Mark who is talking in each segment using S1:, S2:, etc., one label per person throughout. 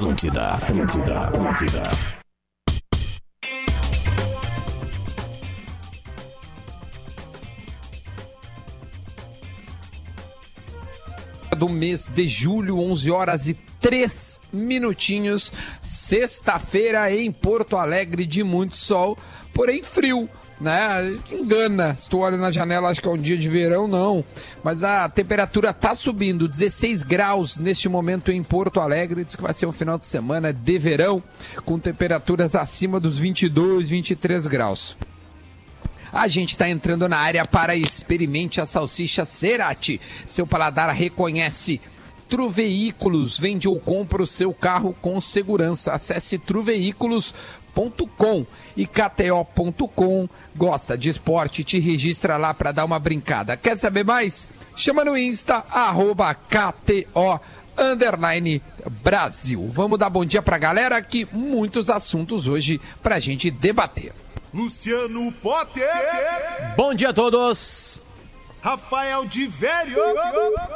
S1: Atlântida, Atlântida, Atlântida.
S2: do mês de julho, 11 horas e 3 minutinhos. Sexta-feira em Porto Alegre, de muito sol, porém frio. Né? Engana. Se tu olha na janela, acho que é um dia de verão, não. Mas a temperatura tá subindo, 16 graus neste momento em Porto Alegre. Diz que vai ser um final de semana de verão, com temperaturas acima dos 22, 23 graus. A gente está entrando na área para experimente a salsicha Cerati. Seu paladar reconhece. Truveículos vende ou compra o seu carro com segurança. Acesse truveículos.com e KTO.com. Gosta de esporte? Te registra lá para dar uma brincada. Quer saber mais? Chama no Insta, arroba KTO underline Brasil. Vamos dar bom dia para a galera aqui. Muitos assuntos hoje para a gente debater.
S3: Luciano Potter.
S4: Bom dia a todos.
S3: Rafael de Velho.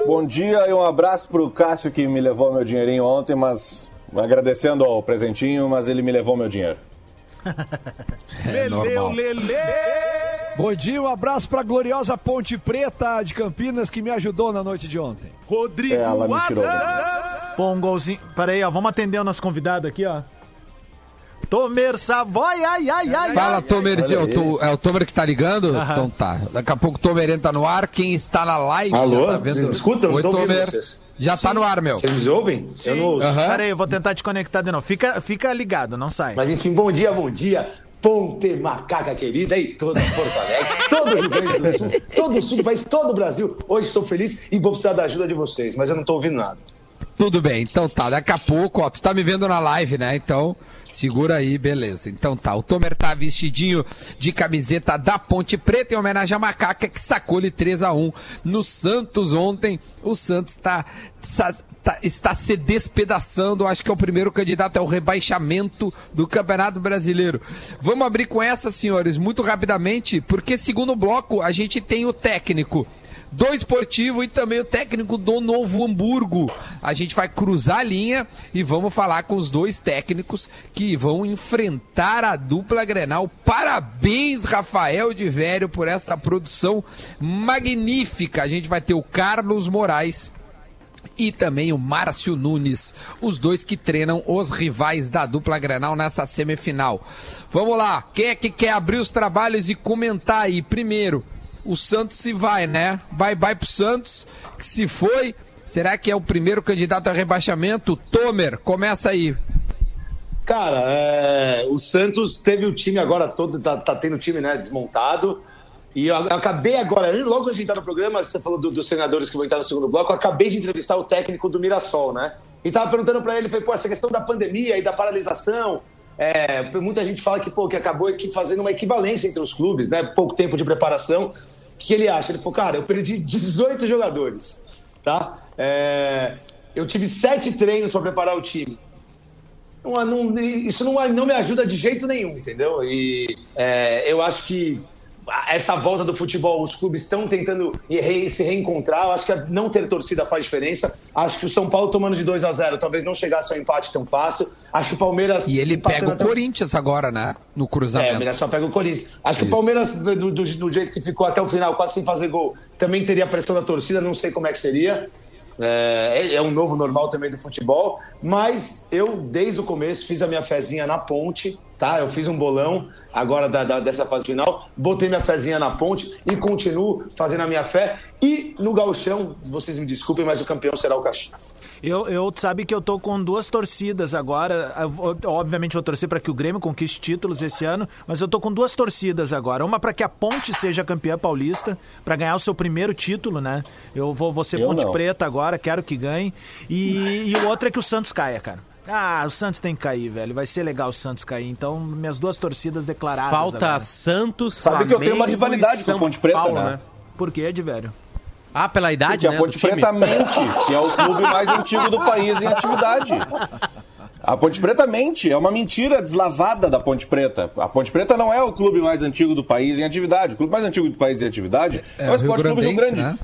S5: Bom dia e um abraço pro Cássio que me levou meu dinheirinho ontem, mas agradecendo ao presentinho, mas ele me levou meu dinheiro.
S2: É normal.
S3: Lele.
S6: Bom dia, um abraço pra gloriosa Ponte Preta de Campinas que me ajudou na noite de ontem.
S3: Rodrigo
S5: É, ela me tirou.
S3: Adams.
S4: Pô, um golzinho. Peraí, ó, vamos atender o nosso convidado aqui, ó. Tomer Savoy, ai, ai, ai.
S2: Fala,
S4: ai,
S2: Tomerzinho. É o Tomer que tá ligando? Então tá. Daqui a pouco o Tomer entra no ar. Quem está na live
S7: Alô?
S2: tá vendo.
S7: Escutam?
S2: Oi,
S7: Tô
S2: Tomer.
S7: vocês.
S2: Já tá no ar, meu.
S7: Vocês me ouvem? Eu não ouço.
S2: Aham.
S4: Peraí, eu vou tentar te conectar de novo. Fica, fica ligado, não sai.
S7: Mas enfim, bom dia, bom dia. Ponte Macaca querida e todo Porto Alegre, todo o Rio Grande do Sul, todo o sul do país, todo o Brasil. Hoje estou feliz e vou precisar da ajuda de vocês, mas eu não estou ouvindo nada.
S2: Tudo bem, então tá. Daqui a pouco, ó, tu tá me vendo na live, né? Então, segura aí, beleza. Então tá. O Tomer tá vestidinho de camiseta da Ponte Preta em homenagem à Macaca que sacou-lhe 3x1 no Santos ontem. O Santos tá, tá- está se despedaçando. Acho que é o primeiro candidato ao rebaixamento do Campeonato Brasileiro. Vamos abrir com essa, senhores, muito rapidamente, porque segundo bloco a gente tem o técnico do esportivo e também o técnico do Novo Hamburgo. A gente vai cruzar a linha e vamos falar com os dois técnicos que vão enfrentar a dupla Grenal. Parabéns, Rafael de Vério, por esta produção magnífica. A gente vai ter o Carlos Moraes e também o Márcio Nunes, os dois que treinam os rivais da dupla Grenal nessa semifinal. Vamos lá, quem é que quer abrir os trabalhos e comentar aí? Primeiro, o Santos se vai, né? Bye bye pro Santos, que se foi. Será que é o primeiro candidato a rebaixamento? Tomer, começa aí.
S7: Cara, é, o Santos teve o time agora todo, tá, tá tendo o time né, desmontado. E eu acabei agora, logo antes de entrar no programa, você falou do- dos senadores que vão entrar no segundo bloco, eu acabei de entrevistar o técnico do Mirassol, né? E tava perguntando pra ele, pô, essa questão da pandemia e da paralisação, é, muita gente fala que, pô, que acabou aqui fazendo uma equivalência entre os clubes, né? Pouco tempo de preparação. O que, ele acha? Ele falou, cara, eu perdi 18 jogadores, tá? É, eu tive sete treinos para preparar o time. Não- não- isso não, não me ajuda de jeito nenhum, entendeu? E é, eu acho que essa volta do futebol, os clubes estão tentando se reencontrar. Eu acho que não ter torcida faz diferença. Acho que o São Paulo tomando de 2 a 0 talvez não chegasse ao empate tão fácil. Acho que o Palmeiras.
S2: E ele pega o Corinthians agora, né? No
S7: É, o
S2: cruzamento.
S7: Mirassol pega o Corinthians. Acho que
S2: Isso.
S7: o Palmeiras, do, do- do jeito que ficou até o final, quase sem fazer gol, também teria a pressão da torcida, não sei como é que seria. É, é um novo normal também do futebol, mas eu, desde o começo, fiz a minha fezinha na ponte, tá? Eu fiz um bolão agora da- da- dessa fase final, botei minha fezinha na ponte e continuo fazendo a minha fé. E no gauchão, vocês me desculpem, mas o campeão será o Caxias.
S4: Eu, eu sabe que eu tô com duas torcidas agora. Eu obviamente vou torcer para que o Grêmio conquiste títulos esse ano, mas eu tô com duas torcidas agora. Uma para que a Ponte seja campeã paulista, para ganhar o seu primeiro título, né? Eu vou, vou ser
S5: Eu
S4: Ponte
S5: não.
S4: Preta agora, quero que ganhe. E, e o outro é que o Santos caia, cara. Ah, o Santos tem que cair, velho. Vai ser legal o Santos cair. Então, minhas duas torcidas declaradas.
S8: Falta
S4: agora.
S8: Santos,
S5: Sabe que eu tenho uma
S8: Flamengo
S5: rivalidade com a Ponte Preta,
S8: Paulo,
S5: né?
S4: Por quê, de velho?
S8: Ah, pela idade,
S5: Porque
S8: né,
S5: a Ponte? Preta mente, que é o clube mais antigo do país em atividade. A Ponte Preta mente, é uma mentira deslavada da Ponte Preta. A Ponte Preta não é o clube mais antigo do país em atividade. O clube mais antigo do país em atividade é, o Esporte Clube Rio Grande.
S2: né?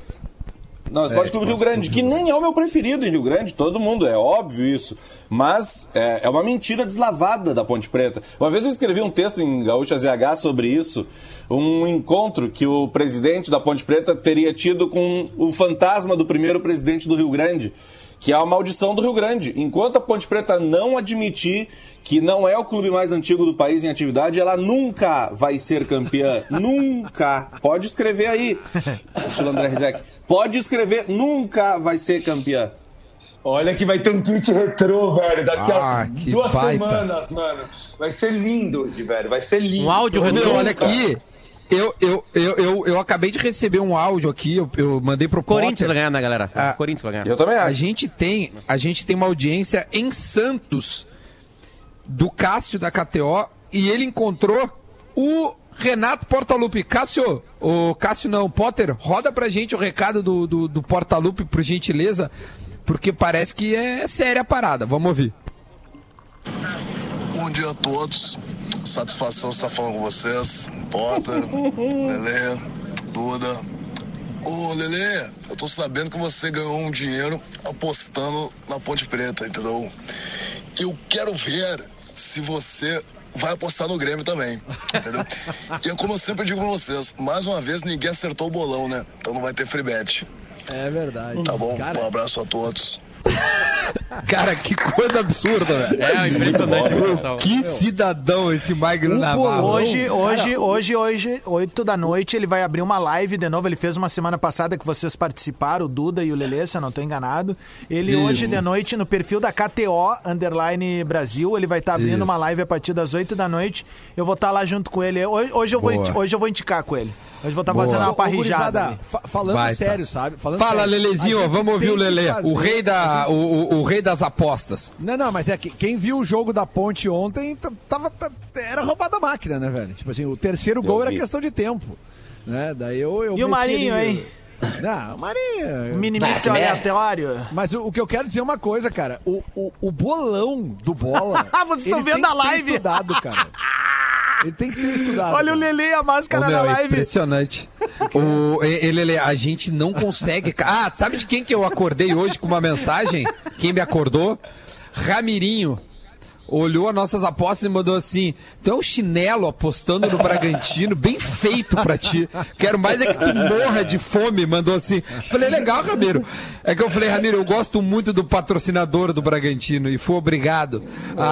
S5: Não, Esporte Clube Rio Grande, que nem é o meu preferido em Rio Grande, todo mundo, é óbvio isso. Mas é, é uma mentira deslavada da Ponte Preta. Uma vez eu escrevi um texto em Gaúcha ZH sobre isso, um encontro que o presidente da Ponte Preta teria tido com o fantasma do primeiro presidente do Rio Grande, que é a maldição do Rio Grande. Enquanto a Ponte Preta não admitir que não é o clube mais antigo do país em atividade, ela nunca vai ser campeã. nunca. Pode escrever aí, estilo André Rizek. Pode escrever, nunca vai ser campeã.
S7: Olha que vai ter um tweet retrô, velho, daqui
S2: Ah,
S7: a duas
S2: baita.
S7: semanas, mano. Vai ser lindo, velho, vai ser lindo.
S8: Um áudio retrô.
S2: olha aqui. Eu, eu, eu, eu, eu acabei de receber um áudio aqui, eu, eu mandei pro
S8: Corinthians vai ganhar, né, galera?
S2: Ah.
S8: Corinthians vai ganhar.
S5: Eu também
S2: A
S5: acho.
S2: gente tem, a gente tem uma audiência em Santos do Cássio da KTO e ele encontrou o Renato Portaluppi. Cássio, o Cássio não, Potter, roda pra gente o recado do, do, do Portaluppi, por gentileza, porque parece que é séria a parada. Vamos ouvir.
S9: Bom dia a todos. Satisfação estar falando com vocês. Potter, Lelê, Duda. Ô, Lelê, eu tô sabendo que você ganhou um dinheiro apostando na Ponte Preta, entendeu? Eu quero ver se você vai apostar no Grêmio também, entendeu? E é como eu sempre digo pra vocês, mais uma vez ninguém acertou o bolão, né? Então não vai ter free bet.
S6: É verdade.
S9: Tá bom?
S6: Cara,
S9: Um abraço a todos.
S2: Cara, que coisa absurda, velho.
S8: É impressionante.
S2: Que cidadão esse Magno Navarro.
S4: Hoje, hoje, hoje, hoje, 8 da noite, ele vai abrir uma live de novo. Ele fez uma semana passada que vocês participaram, o Duda e o Lelê, se eu não estou enganado. Ele
S2: Isso.
S4: hoje de noite, no perfil da KTO Underline Brasil, ele vai estar abrindo
S2: Isso.
S4: uma live a partir das 8 da noite. Eu vou estar lá junto com ele. Hoje, hoje eu, vou,
S2: Boa.
S4: hoje eu vou indicar com ele. Hoje eu vou estar
S2: Boa.
S4: fazendo uma parrijada.
S6: fa- falando
S2: Vai, tá.
S6: sério, sabe? Falando
S2: Fala,
S6: sério.
S2: Lelezinho,
S6: gente
S2: vamos ouvir o Lele,
S6: fazer-
S2: o rei da, o, o- o rei das apostas.
S6: Não, não, mas é que quem viu o jogo da Ponte ontem tava, era roubada a máquina, né, velho? Tipo assim, o terceiro gol era
S5: vi.
S6: questão de tempo. Né? Daí eu, eu
S4: E o Marinho,
S6: ali-
S4: hein?
S6: Não, o Marinho.
S4: Minimício aleatório.
S6: Mas o, o que eu quero dizer é uma coisa, cara. O, o, o bolão do bola.
S4: Ah, vocês estão vendo a live?
S6: estudado, cara. Ele tem que ser estudado.
S4: Olha o. Lelê, a máscara
S2: Ô, meu,
S4: na
S2: é
S4: live.
S2: impressionante. O, e- ele, ele- a gente não consegue. Ah, sabe de quem que eu acordei hoje com uma mensagem? Quem me acordou? Ramirinho. Olhou as nossas apostas e mandou assim: Tu é um chinelo apostando no Bragantino, bem feito pra ti. Quero mais é que tu morra de fome. Mandou assim. Falei, legal, Ramiro. É que eu falei, Ramiro, eu gosto muito do patrocinador do Bragantino e fui obrigado a,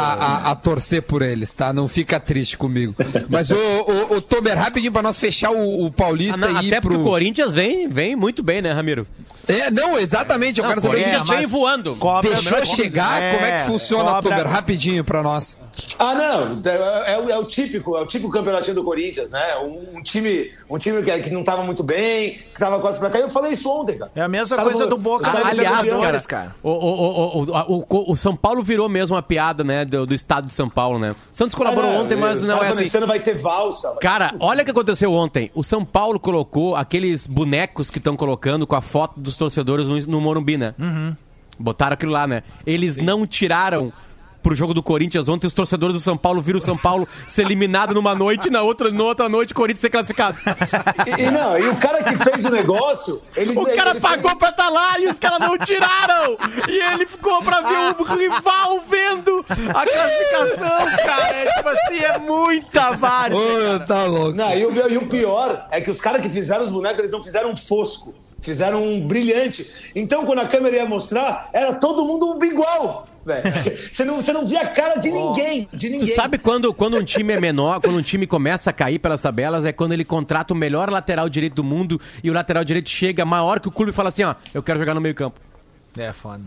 S2: a- a torcer por eles, tá? Não fica triste comigo. Mas, ô, ô, ô, Tomer, rapidinho pra nós fechar o, o
S8: Ah,
S2: Paulista
S8: não,
S2: e ir
S8: até porque
S2: pro...
S8: o Corinthians vem, vem muito bem, né, Ramiro?
S2: É, não, exatamente. Eu
S8: Não,
S2: quero
S8: o
S2: saber
S8: Corinthians
S4: mas-
S8: vem voando.
S4: Cobra
S2: Deixou chegar?
S4: É,
S2: Como é que funciona,
S4: cobra-
S2: Tomer? Rapidinho pra nós.
S7: Ah, não, é, é o- é o típico, é o típico campeonatinho do Corinthians, né? Um, um time, um time que, que não estava muito bem, que estava quase pra cair. Eu falei isso ontem, cara.
S4: É a mesma
S7: Cara,
S4: coisa do Boca
S8: Aliás, cara,
S4: cara.
S8: O, o, o, o, o, o- o São Paulo virou mesmo uma piada, né, do, do estado de São Paulo, né? Santos colaborou
S7: Ah, não,
S8: ontem, mas não é assim.
S7: Esse ano vai ter valsa. vai-
S8: Cara, olha o que aconteceu ontem. O São Paulo colocou aqueles bonecos que estão colocando com a foto dos torcedores no, no Morumbi, né? Botaram aquilo lá, né? Eles não tiraram pro jogo do Corinthians ontem. Os torcedores do São Paulo viram o São Paulo ser eliminado numa noite e na outra, na outra noite o Corinthians ser classificado.
S7: E, e não, e o cara que fez o negócio, ele.
S8: O cara
S7: ele
S8: pagou pra estar lá e os caras não tiraram! E ele ficou pra ver o rival vendo a classificação, cara. É tipo assim, é muita várzea.
S2: Ô, tá louco.
S7: Não, e o, e o pior é que os caras que fizeram os bonecos, eles não fizeram um fosco. Fizeram um brilhante. Então, quando a câmera ia mostrar, era todo mundo igual. Velho. Você não, você não via a cara de ninguém. De
S8: Tu
S7: ninguém.
S8: sabe quando, quando um time é menor, quando um time começa a cair pelas tabelas, é quando ele contrata o melhor lateral direito do mundo e o lateral direito chega maior que o clube e fala assim, ó, eu quero jogar no meio campo.
S4: É foda.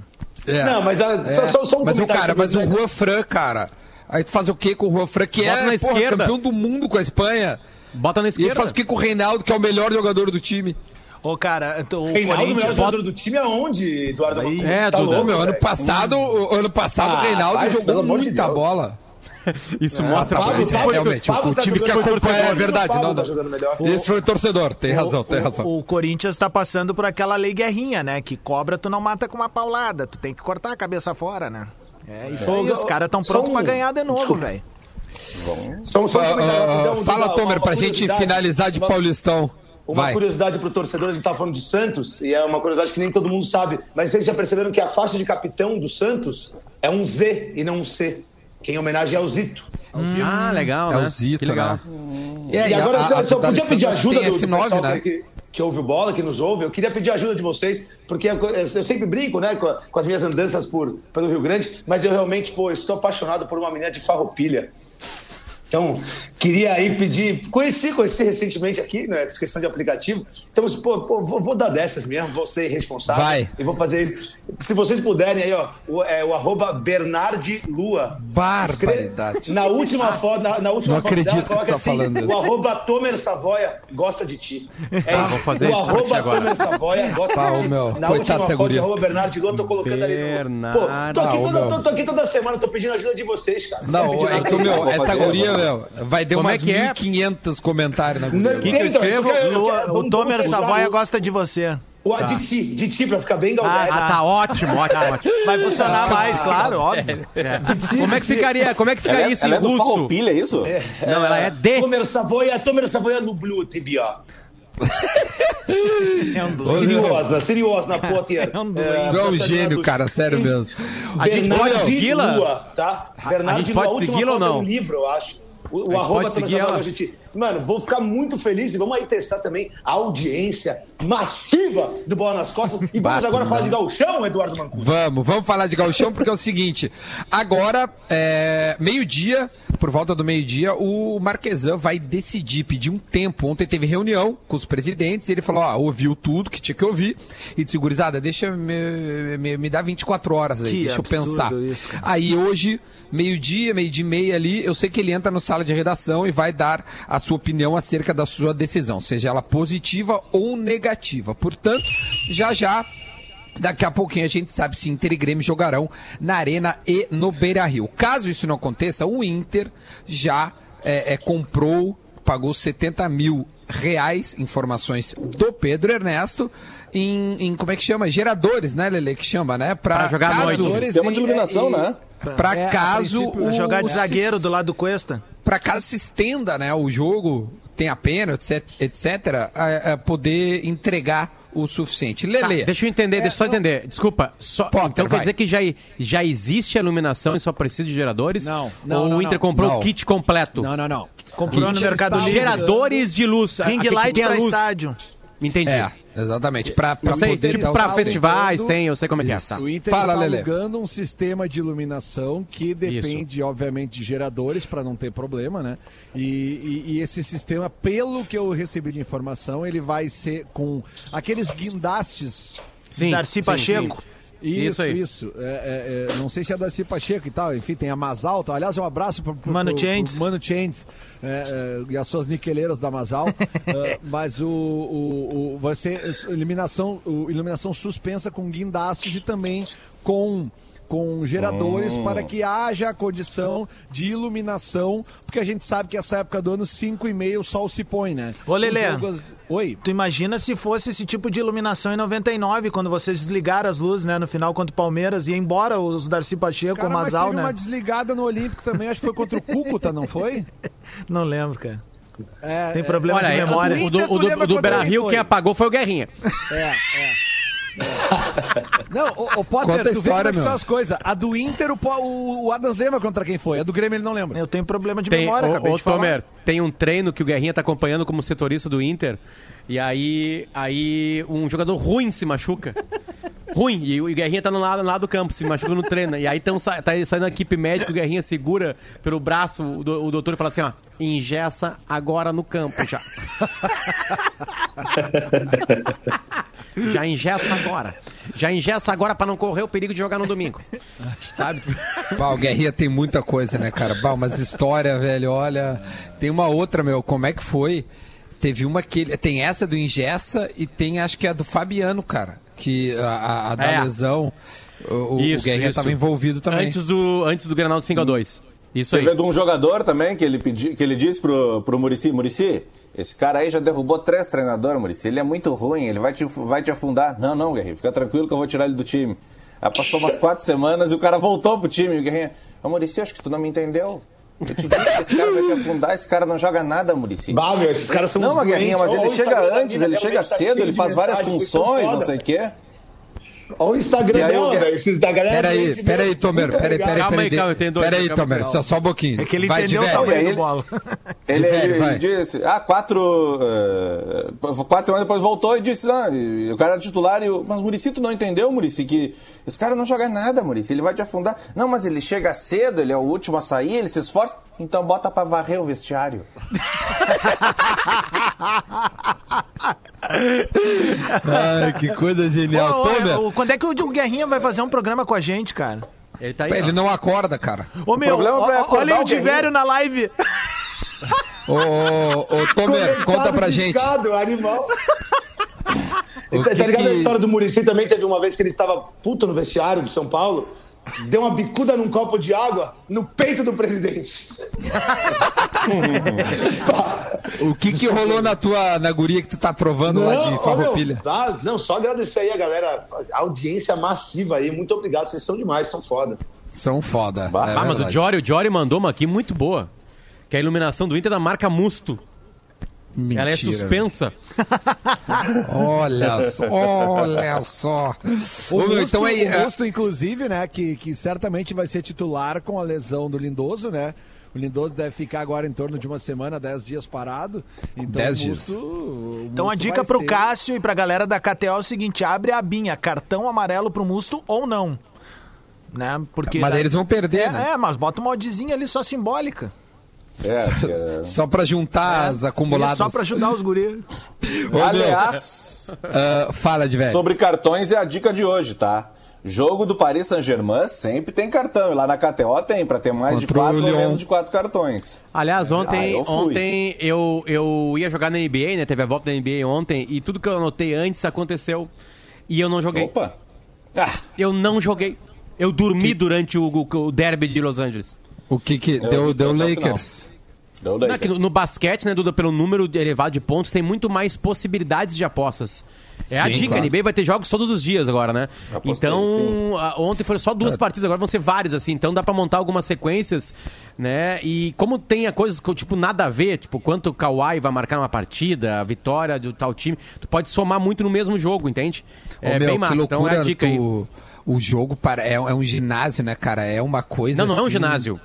S2: É.
S7: Não, mas ah, só,
S2: É.
S7: só, só um
S2: mas o cara, mas o
S7: né?
S2: Juan Fran, cara. Aí tu faz o quê com o Juan Fran, que
S8: Bota
S2: é
S8: na
S2: porra,
S8: esquerda.
S2: campeão do mundo com a Espanha?
S8: Bota na
S2: E ele
S8: esquerda.
S2: faz o quê com o Reinaldo, que é o melhor jogador do time?
S4: Ô, cara, o
S7: Reinaldo, o melhor
S4: Corinthians...
S7: jogador do time, aonde, Eduardo?
S4: Aí-
S8: É,
S7: tá
S8: Duda.
S7: louco,
S2: meu, ano passado, o ano passado
S7: Ah,
S2: o Reinaldo jogou
S7: de
S2: muita
S7: Deus.
S2: bola.
S8: Isso mostra
S2: tá bom,
S7: Pablo,
S2: esse
S7: Pablo,
S2: realmente, o-
S7: Pablo
S2: o
S7: tá
S2: time que
S7: jogando
S2: acompanha é verdade, não,
S7: tá
S2: não.
S7: melhor.
S2: Esse foi o torcedor, tem razão, tem
S4: o,
S2: razão.
S4: O, Corinthians tá passando por aquela lei guerrinha, né? Que cobra, tu não mata com uma paulada. Tu tem que cortar a cabeça fora, né? É isso aí,
S7: Ô,
S4: os caras tão
S7: só
S4: prontos
S7: um-
S4: pra ganhar de novo, velho.
S7: Só, só comentário
S2: ah,
S7: rapidão,
S2: fala, Tomer, pra gente finalizar de Paulistão.
S7: Uma
S2: Vai.
S7: curiosidade pro torcedor, a gente tá falando de Santos, e é uma curiosidade que nem todo mundo sabe, mas vocês já perceberam que a faixa de capitão do Santos é um Z e não um C, que em homenagem ao Zito.
S8: Ah, legal,
S2: É
S8: né?
S2: o Zito,
S8: que legal.
S2: né?
S7: E,
S2: aí,
S7: agora,
S2: a-
S7: eu
S2: a
S7: só
S2: do
S7: podia pedir ajuda do, do
S2: F9,
S7: pessoal
S2: né?
S7: que, que ouve o bola, que nos ouve. Eu queria pedir ajuda de vocês, porque eu eu sempre brinco né, com, com as minhas andanças por, pelo Rio Grande, mas eu realmente pô, estou apaixonado por uma menina de farroupilha. Então, queria aí pedir. Conheci, conheci recentemente aqui, né? Questão de aplicativo. Então, pô, pô, vou, vou dar dessas mesmo, vou ser responsável.
S2: Vai.
S7: E vou fazer isso. Se vocês puderem aí, ó, o, é, o arroba Bernardi Lua.
S2: Barbaridade.
S7: Na última foto, na, na última
S2: Não
S7: foto
S2: acredito
S7: dela,
S2: que
S7: coloca
S2: tá
S7: assim,
S2: falando
S7: o arroba Tomer Savoia gosta de ti. É
S8: Ah, vou fazer
S7: o
S8: isso
S7: arroba
S8: agora.
S7: Tomer Savoia gosta
S2: Ah,
S7: de ti.
S2: meu,
S7: na
S2: coitado
S7: última foto,
S2: guria.
S7: arroba Bernardi Lua, tô colocando ali no...
S8: Bernardo.
S7: Pô, tô aqui,
S2: Ah,
S7: toda, tô, tô aqui toda semana, tô pedindo ajuda de vocês, cara.
S2: Não, é que o meu, essa guria, meu, vai ter
S8: Como
S2: umas
S8: é que é?
S2: 1.500 comentários na
S7: Não,
S2: guria.
S8: que eu
S7: eu
S8: escrevo?
S7: quero- eu
S4: Lua,
S7: quero-
S4: o Tomer Savoia
S7: o-
S4: gosta de você.
S7: O, De ti, de ti, pra ficar bem Galdério.
S8: Ah, tá ótimo, ótimo, ótimo.
S4: Vai funcionar mais, claro, óbvio.
S8: Como é que ficaria, como é que
S5: Ela
S8: ficaria
S5: é,
S8: isso
S5: ela
S8: em
S5: é
S8: russo?
S5: Farroupilha, é isso?
S8: Não, ela é de.
S7: Tomer Savoia, Tomer Savoia no Blue TBA.
S4: É um
S7: Seriosa, seriosa, Potter.
S4: É um doente.
S2: É um gênio, cara, sério mesmo.
S8: A gente pode segui-la?
S7: Lua, tá? Bernardi
S8: gente pode
S7: a
S8: segui-la ou
S7: é
S8: não?
S7: um livro, eu acho. O, o arroba
S8: ela?
S7: a gente. Mano, vou ficar muito feliz e vamos aí testar também a audiência massiva do Bola nas Costas. E vamos
S2: Bato,
S7: agora falar
S2: não.
S7: de gauchão, Eduardo Mancuso.
S2: Vamos, vamos falar de gauchão, porque é o seguinte, agora, é, meio-dia, por volta do meio-dia, o Marquesan vai decidir, pedir um tempo. Ontem teve reunião com os presidentes, e ele falou, ó, ouviu tudo que tinha que ouvir, e disse, gurizada, deixa, me, me, me dá 24 horas aí,
S4: Que
S2: deixa eu pensar.
S4: isso.
S2: Aí hoje, meio-dia, meio-dia e meia ali, eu sei que ele entra no sala de redação e vai dar a sua opinião acerca da sua decisão, seja ela positiva ou negativa. Portanto, já já Daqui a pouquinho a gente sabe se Inter e Grêmio jogarão na Arena e no Beira Rio. Caso isso não aconteça, o Inter já é, é, comprou, pagou 70 mil reais, informações do Pedro Ernesto, em, em como é que chama? Geradores, né, Lele? Que chama, né?
S8: Pra jogar
S2: caso,
S8: noite.
S5: Sistema de iluminação,
S2: e-
S5: né?
S2: Pra
S6: É,
S2: caso o
S4: Jogar de
S2: se-
S4: zagueiro do lado do Cuesta.
S2: para caso se estenda né, o jogo, tenha pena, etc, etc a, a poder entregar o suficiente.
S8: Tá,
S2: Lele,
S8: deixa eu entender, deixa eu só entender. Desculpa, só,
S2: Potter,
S8: então quer
S2: vai.
S8: dizer que já, já existe a iluminação e só precisa de geradores?
S6: Não, não,
S8: Ou
S6: não,
S8: o Inter
S6: não.
S8: comprou o kit completo?
S6: Não, não, não.
S4: Comprou no
S6: Kit
S4: Mercado
S6: está
S4: Livre.
S8: Geradores de luz.
S4: Ring light
S8: tem a
S4: pra
S8: luz.
S4: estádio.
S8: Entendi.
S2: é, exatamente, para poder
S8: tipo
S6: tá
S8: festivais
S6: alugando-
S8: tem, eu sei como é que é.
S2: Isso.
S8: Tá.
S6: O Inter
S2: Fala,
S6: está alugando um sistema de iluminação que depende, obviamente, de geradores para não ter problema, né? E, e- e esse sistema, pelo que eu recebi de informação, ele vai ser com aqueles guindastes.
S8: Sim,
S4: Darcy
S8: sim,
S4: Pacheco.
S8: sim.
S6: Isso,
S8: Isso
S6: isso.
S8: aí.
S6: É, é, é, não sei se é Darcy Pacheco e tal, enfim, tem a Masal. Aliás, um abraço para
S4: Mano Changes.
S6: Mano Changes é, é, e as suas niqueleiras da Masal. Mas o, o, o- vai ser iluminação, o- iluminação suspensa com guindastes e também com com geradores para que haja a condição de iluminação, porque a gente sabe que essa época do ano 5 e meio o sol se põe, né?
S4: Ô, Lelê.
S6: Oi.
S4: Tu imagina se fosse esse tipo de iluminação em 99, quando vocês desligaram as luzes, né? No final contra o Palmeiras, e embora os Darcy Pacheco,
S6: Cara,
S4: o Mazal,
S6: teve
S4: né?
S6: uma desligada no Olímpico também, acho que foi contra o Cúcuta, não foi?
S4: Não lembro, cara.
S6: É,
S4: Tem
S6: é,
S4: problema
S8: Olha,
S4: de
S8: aí,
S4: memória.
S8: o do, o do, o do
S6: quando
S8: Beira Rio, quem apagou foi o Guerrinha.
S6: É, é. Não, o, o Potter,
S2: Conta a
S6: tu
S2: história,
S6: vê como é que são as coisas. A do Inter, o, o, o Adams lembra contra quem foi. A do Grêmio ele não lembra.
S4: Eu tenho problema de
S8: Tem,
S4: memória,
S8: ô,
S4: acabei
S8: ô,
S4: de falar.
S8: Tomer, tem um treino que o Guerrinha tá acompanhando como setorista do Inter. E aí, aí um jogador ruim se machuca. ruim. E o Guerrinha tá no lado, no lado do campo, se machuca no treino. E aí tão, tá saindo a equipe médica, o Guerrinha segura pelo braço o, do- o doutor e fala assim, ó, ingessa agora no campo já. já ingessa agora. Já ingessa agora pra não correr o perigo de jogar no domingo. Sabe?
S2: O Guerrinha tem muita coisa, né, cara? Bah, umas histórias, velho, olha. Tem uma outra, meu, como é que foi? Teve uma que ele. Tem essa do Ingessa e tem acho que a do Fabiano, cara. Que a, a- a da
S8: É.
S2: lesão. O, o
S8: Isso,
S2: Guerrinha
S8: isso.
S2: estava envolvido também.
S8: Antes do, antes do Granal de 5x2. Isso aí.
S5: Teve de um jogador também que ele, pedi, que ele disse pro, pro Murici, Murici, esse cara aí já derrubou três treinadores, Murici. Ele é muito ruim, ele vai te, vai te afundar. Não, não, Guerrinho, fica tranquilo que eu vou tirar ele do time. Aí passou umas quatro semanas e o cara voltou pro time. O Guerrinho, ô Murici, acho que tu não me entendeu. Eu te disse que esse cara vai te afundar, esse cara não joga nada, Murici.
S7: Bah, meu, esses caras são
S5: Não, uma guerrinha, mas ele chega
S7: da
S5: antes, ele
S7: dela,
S5: chega
S7: tá
S5: cedo, ele faz várias funções, não sei o quê.
S7: Olha o Instagram
S5: aí
S7: dela,
S5: eu-
S7: velho. Esses da galera.
S2: Peraí, peraí,
S7: mesmo.
S2: Tomer,
S7: Muito
S2: peraí, peraí,
S8: Calma aí,
S2: peraí.
S8: calma, tem dois,
S2: Peraí, Tomer, só, só um pouquinho.
S4: É que ele
S2: Vai,
S4: entendeu o
S5: Aí
S4: do
S5: ele-
S4: bola.
S5: Ele,
S2: Velho,
S5: ele disse, ah, quatro. eh, quatro semanas depois voltou e disse, ah, e o cara era titular e o. Mas Murici, tu não entendeu, Murici, que esse cara não joga nada, Murici, ele vai te afundar. Não, mas ele chega cedo, ele é o último a sair, ele se esforça. Então bota pra varrer o vestiário.
S2: Ai, que coisa genial.
S4: Ô, ô,
S2: Tomer,
S4: ô, quando é que o Guerrinha vai fazer um programa com a gente, cara?
S8: Ele tá aí.
S2: ele
S8: ó.
S2: não acorda, cara.
S4: Ô, meu,
S5: problema
S4: ó,
S5: é acordar
S4: olha aí o
S5: o Guerrinha.
S4: Diverio na live.
S2: Ô, ô, ô, Tomer, conta pra gente.
S7: Fiscado, animal.
S2: O
S7: tá,
S2: que
S7: tá ligado
S2: que-
S7: a história do Murici também? Teve uma vez que ele estava puto no vestiário do São Paulo, deu uma bicuda num copo de água no peito do presidente.
S2: O que que rolou na tua, na guria que tu tá trovando lá de
S7: ó, meu,
S2: Farroupilha?
S7: tá, não, só agradecer aí a galera, a audiência massiva aí. Muito obrigado, vocês são demais, são foda.
S2: São foda. É
S8: Ah, mas o
S2: verdade.
S8: Jory, o Jory mandou uma aqui muito boa. Que é a iluminação do Inter da marca Musto. Ela é
S2: Mentira,
S8: suspensa.
S2: Olha só, olha só.
S6: O
S2: Ô, meu,
S6: Musto,
S2: então aí,
S6: o
S2: é,
S6: Musto, inclusive, né, que, que certamente vai ser titular com a lesão do Lindoso, né? O Lindoso deve ficar agora em torno de uma semana, dez dias parado. Então,
S2: Dez
S6: o
S2: dias.
S6: Musto, o
S4: Então a dica pro
S6: ser-
S4: Cássio e pra galera da KTO é o seguinte: abre a abinha, cartão amarelo pro Musto ou não. Né? Porque
S2: Mas eles vão perder,
S4: é,
S2: né?
S4: é, mas bota uma oddzinha ali só simbólica.
S5: É, porque-
S2: só pra juntar as acumuladas.
S4: Só pra ajudar os guris.
S5: Aliás,
S2: ah, fala de velho.
S5: sobre cartões é a dica de hoje, tá? Jogo do Paris Saint-Germain sempre tem cartão. E lá na KTO tem, pra ter mais de
S2: Contra o
S5: quatro ou menos de quatro cartões.
S8: Aliás,
S5: Ah,
S8: ontem,
S5: eu fui.
S8: ontem eu, eu ia jogar na NBA, né? Teve a volta da NBA ontem e tudo que eu anotei antes aconteceu e eu não joguei.
S5: Opa! Ah,
S8: Eu não joguei. Eu dormi durante o, o, o derby de Los Angeles.
S2: O que que deu, deu Lakers?
S5: deu
S8: Não,
S5: daí.
S8: é que no, no basquete, né, Duda, pelo número elevado de pontos, tem muito mais possibilidades de apostas. É a
S2: Sim,
S8: dica,
S2: claro.
S8: a NBA vai ter jogos todos os dias agora, né?
S5: Apostei,
S8: então, a- ontem foram só duas partidas, agora vão ser várias, assim. Então dá pra montar algumas sequências, né? E como tem a coisas, co- tipo, nada a ver, tipo, quanto o Kawhi vai marcar numa partida, a vitória do tal time, tu pode somar muito no mesmo jogo, entende?
S2: Ô,
S8: É
S2: meu,
S8: bem massa,
S2: que
S8: então
S2: loucura,
S8: é a dica aí.
S2: tu- O jogo para, é, é um ginásio, né, cara? É uma coisa
S8: Não, não é um
S2: assim-
S8: ginásio.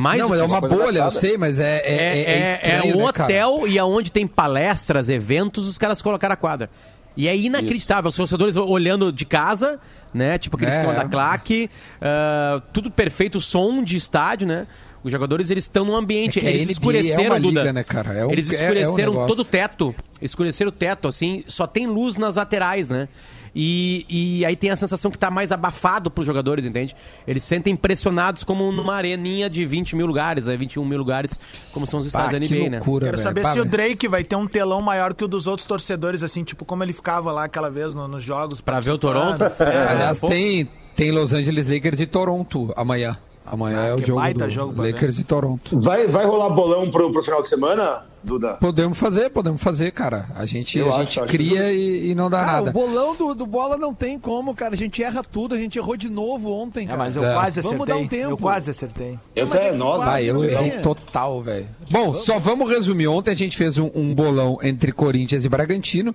S8: Mais
S2: não, mas é uma bolha, eu sei, mas é é,
S8: É,
S2: é,
S8: é,
S2: estranho,
S8: é um
S2: né, cara?
S8: hotel e aonde tem palestras, eventos, os caras colocaram a quadra. E é inacreditável. Os torcedores olhando de casa, né? Tipo aquele
S2: É.
S8: esquema da claque. ah, tudo perfeito, som de estádio, né? Os jogadores, eles estão no ambiente.
S2: É que a
S8: eles
S2: NBA
S8: escureceram,
S2: é
S8: Duda.
S2: liga, né, cara? É um-
S8: eles
S2: é- é um
S8: escureceram
S2: negócio.
S8: todo o teto. Escureceram o teto, assim. Só tem luz nas laterais, né? E, e aí tem a sensação que tá mais abafado pros jogadores, entende? Eles se sentem pressionados como numa areninha de 20 mil lugares, aí 21 mil lugares, como são os
S2: Bah,
S8: estádios da NBA, né?
S2: loucura,
S4: Quero
S2: velho.
S4: saber
S2: Bah,
S4: se o
S2: mas-
S4: Drake vai ter um telão maior que o dos outros torcedores, assim, tipo como ele ficava lá aquela vez no- nos jogos.
S8: Pra ver o. Toronto?
S4: É,
S2: Aliás, tem, tem Los Angeles Lakers e Toronto amanhã. Amanhã
S4: Ah,
S2: é o
S4: que
S2: jogo
S4: baita
S2: do
S4: jogo pra
S2: Lakers e Toronto.
S7: Vai, vai rolar bolão pro, pro final de semana, Duda?
S2: Podemos fazer, podemos fazer, cara. A gente,
S7: Eu
S2: a
S7: acho,
S2: gente
S7: acho
S2: cria e, e não dá
S6: Cara,
S2: nada.
S6: o bolão do, do bola não tem como, cara. A gente erra tudo, a gente errou de novo ontem,
S4: É,
S6: cara.
S4: mas eu
S2: É.
S4: quase
S6: Vamos
S4: acertei.
S6: dar um tempo.
S4: Eu quase acertei.
S7: Eu
S6: é
S7: até,
S6: que
S7: nós,
S6: quase
S2: Ah, eu errei total, velho. Bom, só vamos resumir. Ontem a gente fez um, um bolão entre Corinthians e Bragantino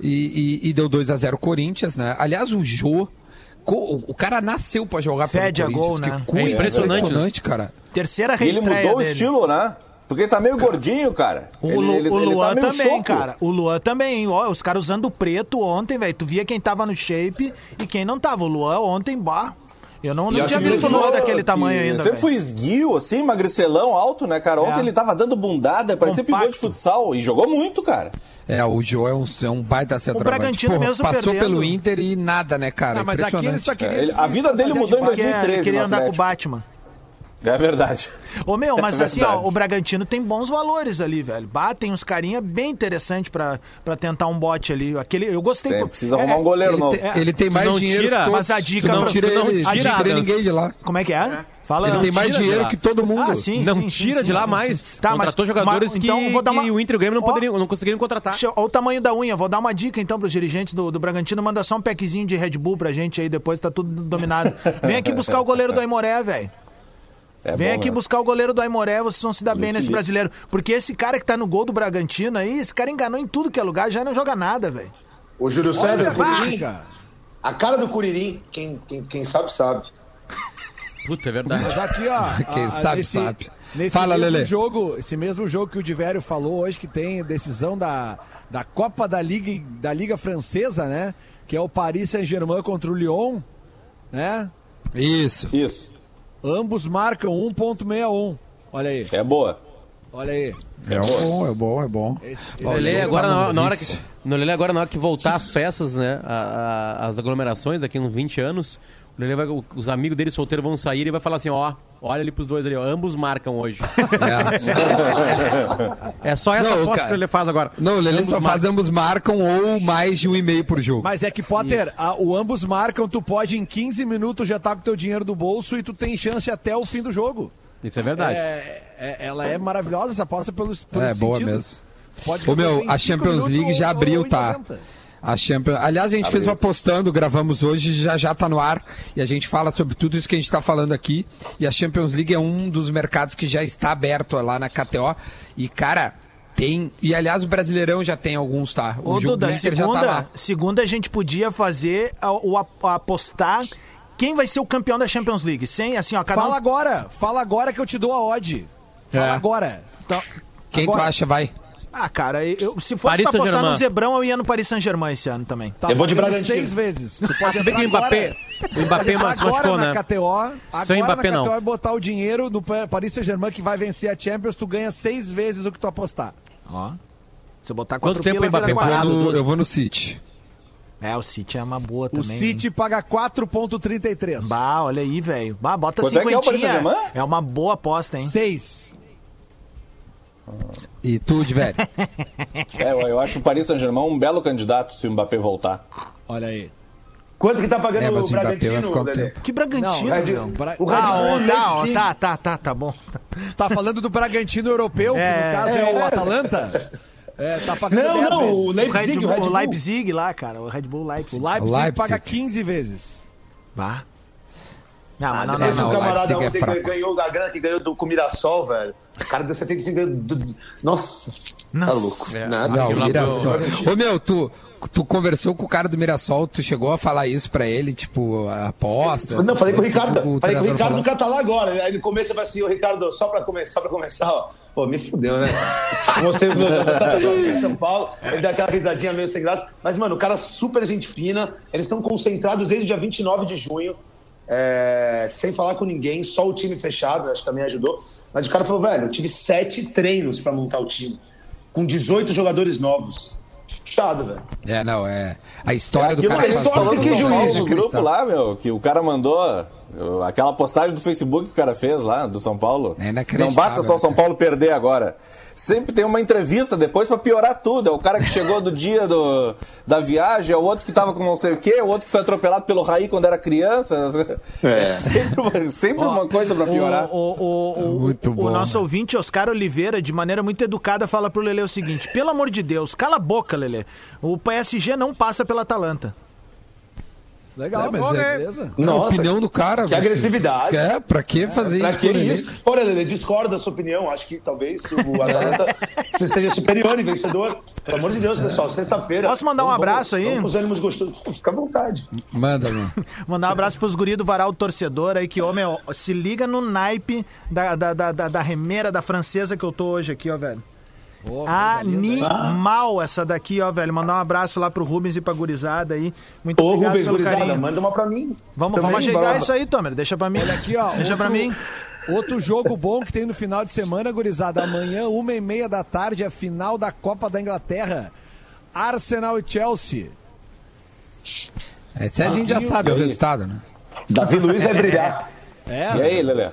S2: e, e- e deu 2 a 0 Corinthians, né? Aliás, o Jô, co- o, o cara nasceu pra jogar
S4: Fede a
S2: pelo Corinthians.
S4: gol, né?
S2: Coisa
S8: É impressionante,
S2: impressionante, cara.
S4: Terceira
S5: E ele mudou o
S4: dele.
S5: estilo, né? Porque ele tá meio gordinho, cara.
S4: O,
S5: ele,
S4: Lu-
S5: ele,
S4: o
S5: ele
S4: Luan
S5: tá
S4: também,
S5: choco.
S4: cara. O Luan também. Ó, os caras usando o preto ontem, velho. Tu via quem tava no shape e quem não tava. O Luan ontem, bah. Eu não, não tinha visto o Luan daquele
S5: Que
S4: tamanho ainda.
S5: Sempre
S4: velho.
S5: foi esguio, assim, magricelão, alto, né, cara? Ontem
S4: É.
S5: ele tava dando bundada, parecia pivô de futsal. E jogou muito, cara.
S2: É, o Jô é um, é um baita centroavante.
S4: Bragantino
S2: Porra,
S4: mesmo
S2: passou
S4: perdendo.
S2: pelo Inter e nada, né, cara?
S6: Não, mas aqui ele só queria...
S5: É, ele- a vida dele
S6: fazer
S5: mudou em
S6: de
S4: Porque
S5: 2013
S4: ele queria andar com o. Batman.
S5: É verdade.
S4: Ô meu, mas
S5: É
S4: assim, ó, o Bragantino tem bons valores ali, velho. Batem uns carinha bem interessantes pra, pra tentar um bote ali. Aquele, eu gostei.
S5: Tem, precisa
S4: É,
S5: arrumar um goleiro
S2: Ele,
S5: novo.
S2: tem- ele tem mais
S8: não
S2: dinheiro
S8: tira,
S2: que
S4: mas a dica
S2: tu não
S4: pra-
S2: tira
S8: tu não tira,
S2: ninguém de lá.
S4: Como é que é? Fala.
S2: Ele tem mais dinheiro que todo mundo.
S4: Ah, sim,
S8: não
S4: sim,
S8: tira
S4: sim,
S8: de lá
S4: sim,
S8: mais.
S4: Tá, mas-
S8: Contratou jogadores
S4: mas-
S8: que,
S4: então, vou dar uma-
S8: que o Inter e o Grêmio não,
S4: Ó.
S8: poderiam, não conseguiriam contratar.
S4: Olha o tamanho da unha, vou dar uma dica então pros dirigentes do, do Bragantino, manda só um packzinho de Red Bull pra gente aí, depois tá tudo dominado. Vem aqui buscar o goleiro do Aimoré, velho.
S5: É
S4: Vem
S5: bom,
S4: aqui
S5: né?
S4: buscar o goleiro do Aimoré, vocês vão se dar bem nesse
S5: Felipe.
S4: brasileiro. Porque esse cara que tá no gol do Bragantino aí, esse cara enganou em tudo que é lugar, já não joga nada, velho.
S7: O Júlio César, o Curirim,
S6: cara.
S7: a cara do Curirim, quem, quem, quem sabe, sabe.
S8: Puta, é verdade.
S6: Mas aqui, ó.
S2: Quem
S6: a- a-
S2: sabe,
S6: nesse-
S2: sabe.
S6: Nesse
S2: Fala,
S6: mesmo
S2: Lelê.
S6: jogo, esse mesmo jogo que o Divério falou hoje, que tem decisão da, da Copa da Liga, da Liga Francesa, né? Que é o Paris Saint-Germain contra o Lyon, né?
S2: Isso.
S5: Isso.
S6: Ambos marcam 1.61. Olha aí,
S5: É boa.
S6: olha aí.
S2: É bom, é bom, é bom.
S8: Lelê,
S2: Olha,
S8: agora,
S2: tá
S8: na, na hora que, no Lelê, agora na hora que voltar as festas, né? a- a- as aglomerações daqui a uns 20 anos, Lelê vai- os amigos dele solteiros vão sair e vai falar assim, ó, olha ali pros dois ali, ó, ambos marcam hoje. é só essa
S2: Não,
S8: aposta
S2: cara.
S8: que o Lelê faz agora.
S2: Não, o Lelê
S8: Ambos
S2: só faz
S8: marcam.
S2: ambos marcam ou mais de um e meio por jogo.
S6: Mas é que, Potter, a- o ambos marcam, tu pode em 15 minutos já tá com teu dinheiro do bolso e tu tem chance até o fim do jogo.
S8: Isso é verdade.
S6: É, é- ela é maravilhosa essa aposta pelo, pelo
S2: É, boa mesmo.
S6: Pode
S2: Ô, meu, a Champions League já abriu, tá?
S6: 90.
S2: A Champions... Aliás, a gente fez uma postando, gravamos hoje, já já tá no ar. E a gente fala sobre tudo isso que a gente tá falando aqui. E a Champions League é um dos mercados que já está aberto lá na KTO. E, cara, tem. E aliás, o Brasileirão já tem alguns, tá? O
S4: Ô,
S2: jogo
S4: Duda,
S2: Inter já tá
S4: segunda,
S2: lá.
S4: segunda a gente podia fazer o ap- apostar quem vai ser o campeão da Champions League. Sem, assim, ó, cada
S6: Fala
S4: um...
S6: agora, fala agora que eu te dou a odd. Fala
S2: É.
S6: agora.
S4: Então,
S2: Quem
S4: agora-
S2: tu acha, vai?
S4: Ah, cara, eu, se fosse
S8: Paris
S4: pra apostar no Zebrão, eu ia no Paris Saint-Germain esse ano também.
S6: Tá
S7: Eu vou de Bragantino.
S6: seis vezes. Tu pode
S8: Se bem que o Mbappé, o Mbappé
S6: agora
S8: se machucou,
S6: na
S8: né?
S6: KTO, agora
S8: Sem Mbappé,
S6: na
S8: não.
S6: KTO e botar o dinheiro no Pa- Paris Saint-Germain que vai vencer a Champions, tu ganha seis vezes o que tu apostar.
S4: Ó. Se eu botar
S8: Quanto tempo o Mbappé
S2: Eu vou, no, eu vou no City.
S4: É, o City é uma boa
S6: O
S4: também.
S6: City paga 4.33.
S4: Bah, olha aí, velho. Bah, bota
S5: Quanto é é o
S4: cinquentinha.
S5: Saint-Germain?
S4: É uma boa aposta, hein?
S6: Seis.
S2: E tu, de velho?
S5: É, eu, acho o Paris Saint-Germain um belo candidato se o Mbappé voltar.
S6: Olha aí.
S7: Quanto que tá pagando
S2: É,
S7: o
S2: o Mbappé vai
S7: Bragantino,
S2: ficar um
S7: Lelê?
S4: Que Bragantino,
S6: Não,
S4: meu.
S6: Bra-
S7: O Red
S4: Ah,
S7: Bull
S4: tá, tá, tá, tá, bom.
S6: Tá falando do Bragantino europeu, que
S4: É.
S6: no caso é, o
S7: É.
S6: Atalanta? É, tá pagando
S7: Não,
S6: 10
S7: não,
S6: vezes.
S7: o
S4: O Red
S7: Leipzig,
S4: Bull,
S7: o Red
S4: o
S7: Bull.
S4: Leipzig lá, cara. O Red Bull Leipzig.
S6: O Leipzig,
S2: Leipzig.
S6: paga 15 vezes.
S4: Bah. Não, mas
S7: Ah,
S4: não,
S7: depois
S4: não,
S2: não,
S7: o
S4: não.
S2: o
S7: camarada
S2: é
S7: ontem
S2: fraco.
S7: ganhou a grana que ganhou do, com o Mirassol, velho. O cara deu 75 ganhou do, do- Nossa,
S4: Nossa.
S7: tá louco.
S8: É.
S7: Nada.
S2: Não, Mirassol. Ô, meu, tu, tu conversou com o cara do Mirassol, tu chegou a falar isso pra ele, tipo, a aposta?
S7: Não, falei com o Ricardo, falei com o Ricardo
S2: falou.
S7: do Catalá agora. Aí no começo eu falei assim, ô Ricardo, só pra começar, só pra começar, ó. Pô, me fudeu, né? Você em São Paulo, ele dá aquela risadinha meio sem graça. Mas, mano, o cara super gente fina. Eles estão concentrados desde o dia 29 de junho, é, sem falar com ninguém, só o time fechado, acho que também ajudou. Mas o cara falou, velho, eu tive sete treinos pra montar o time, com 18 jogadores novos. Puxado, velho.
S2: É, não, é. A história do
S7: Aquilo
S2: cara
S7: é
S2: faz
S7: sorte que juiz,
S2: é
S5: no grupo lá, meu, que o cara mandou aquela postagem do Facebook que o cara fez lá, do São Paulo.
S2: É inacreditável,
S5: Não basta só o São
S2: cara.
S5: Paulo perder agora. Sempre tem uma entrevista depois pra piorar tudo. É o cara que chegou do dia do, da viagem, é o outro que tava com não sei o quê, é o outro que foi atropelado pelo Raí quando era criança. É, sempre, uma- sempre uma coisa pra piorar.
S4: O, o, o, o-
S2: Muito
S4: o
S2: bom,
S4: nosso
S2: né?
S4: ouvinte, Oscar Oliveira, de maneira muito educada, fala pro Lele o seguinte: pelo amor de Deus, cala a boca, Lele. O PSG não passa pela Atalanta.
S6: Legal,
S2: É, mas
S6: bom,
S2: é-
S6: beleza.
S2: É a
S7: Nossa,
S2: opinião do cara.
S7: que agressividade.
S2: É, pra que fazer
S7: Pra
S2: isso?
S7: que
S2: por ele?
S7: isso? Olha, Lele, discorda da sua opinião. Acho que talvez o Atalanta se- seja superior e vencedor. Pelo amor de Deus, pessoal. Sexta-feira.
S4: Posso mandar um
S7: vamos-
S4: abraço aí?
S7: Vamos com os ânimos gostosos. Fica à vontade.
S2: Manda, mano.
S4: Mandar um abraço pros guri do Varal Torcedor aí, que, ô, meu, se liga no naipe da, da, da, da, da remeira da francesa que eu tô hoje aqui, ó, velho.
S6: Linda.
S4: Animal essa daqui, ó, velho. Mandar um abraço lá pro Rubens e pra gurizada aí. Muito
S7: Ô,
S4: obrigado
S7: Rubens,
S4: pelo
S7: gurizada,
S4: carinho.
S7: manda uma pra mim.
S4: Vamos,
S7: Também,
S4: vamos ajeitar
S7: bora.
S4: isso aí, Tomer. Deixa pra mim.
S6: Olha aqui, ó.
S4: Deixa pra mim.
S6: Outro jogo bom que tem no final de semana, gurizada. Amanhã, uma e meia da tarde, a final da Copa da Inglaterra. Arsenal e Chelsea.
S2: Esse a gente já sabe o resultado, né?
S7: Davi Luiz vai brilhar.
S6: É,
S5: E aí, Lelê?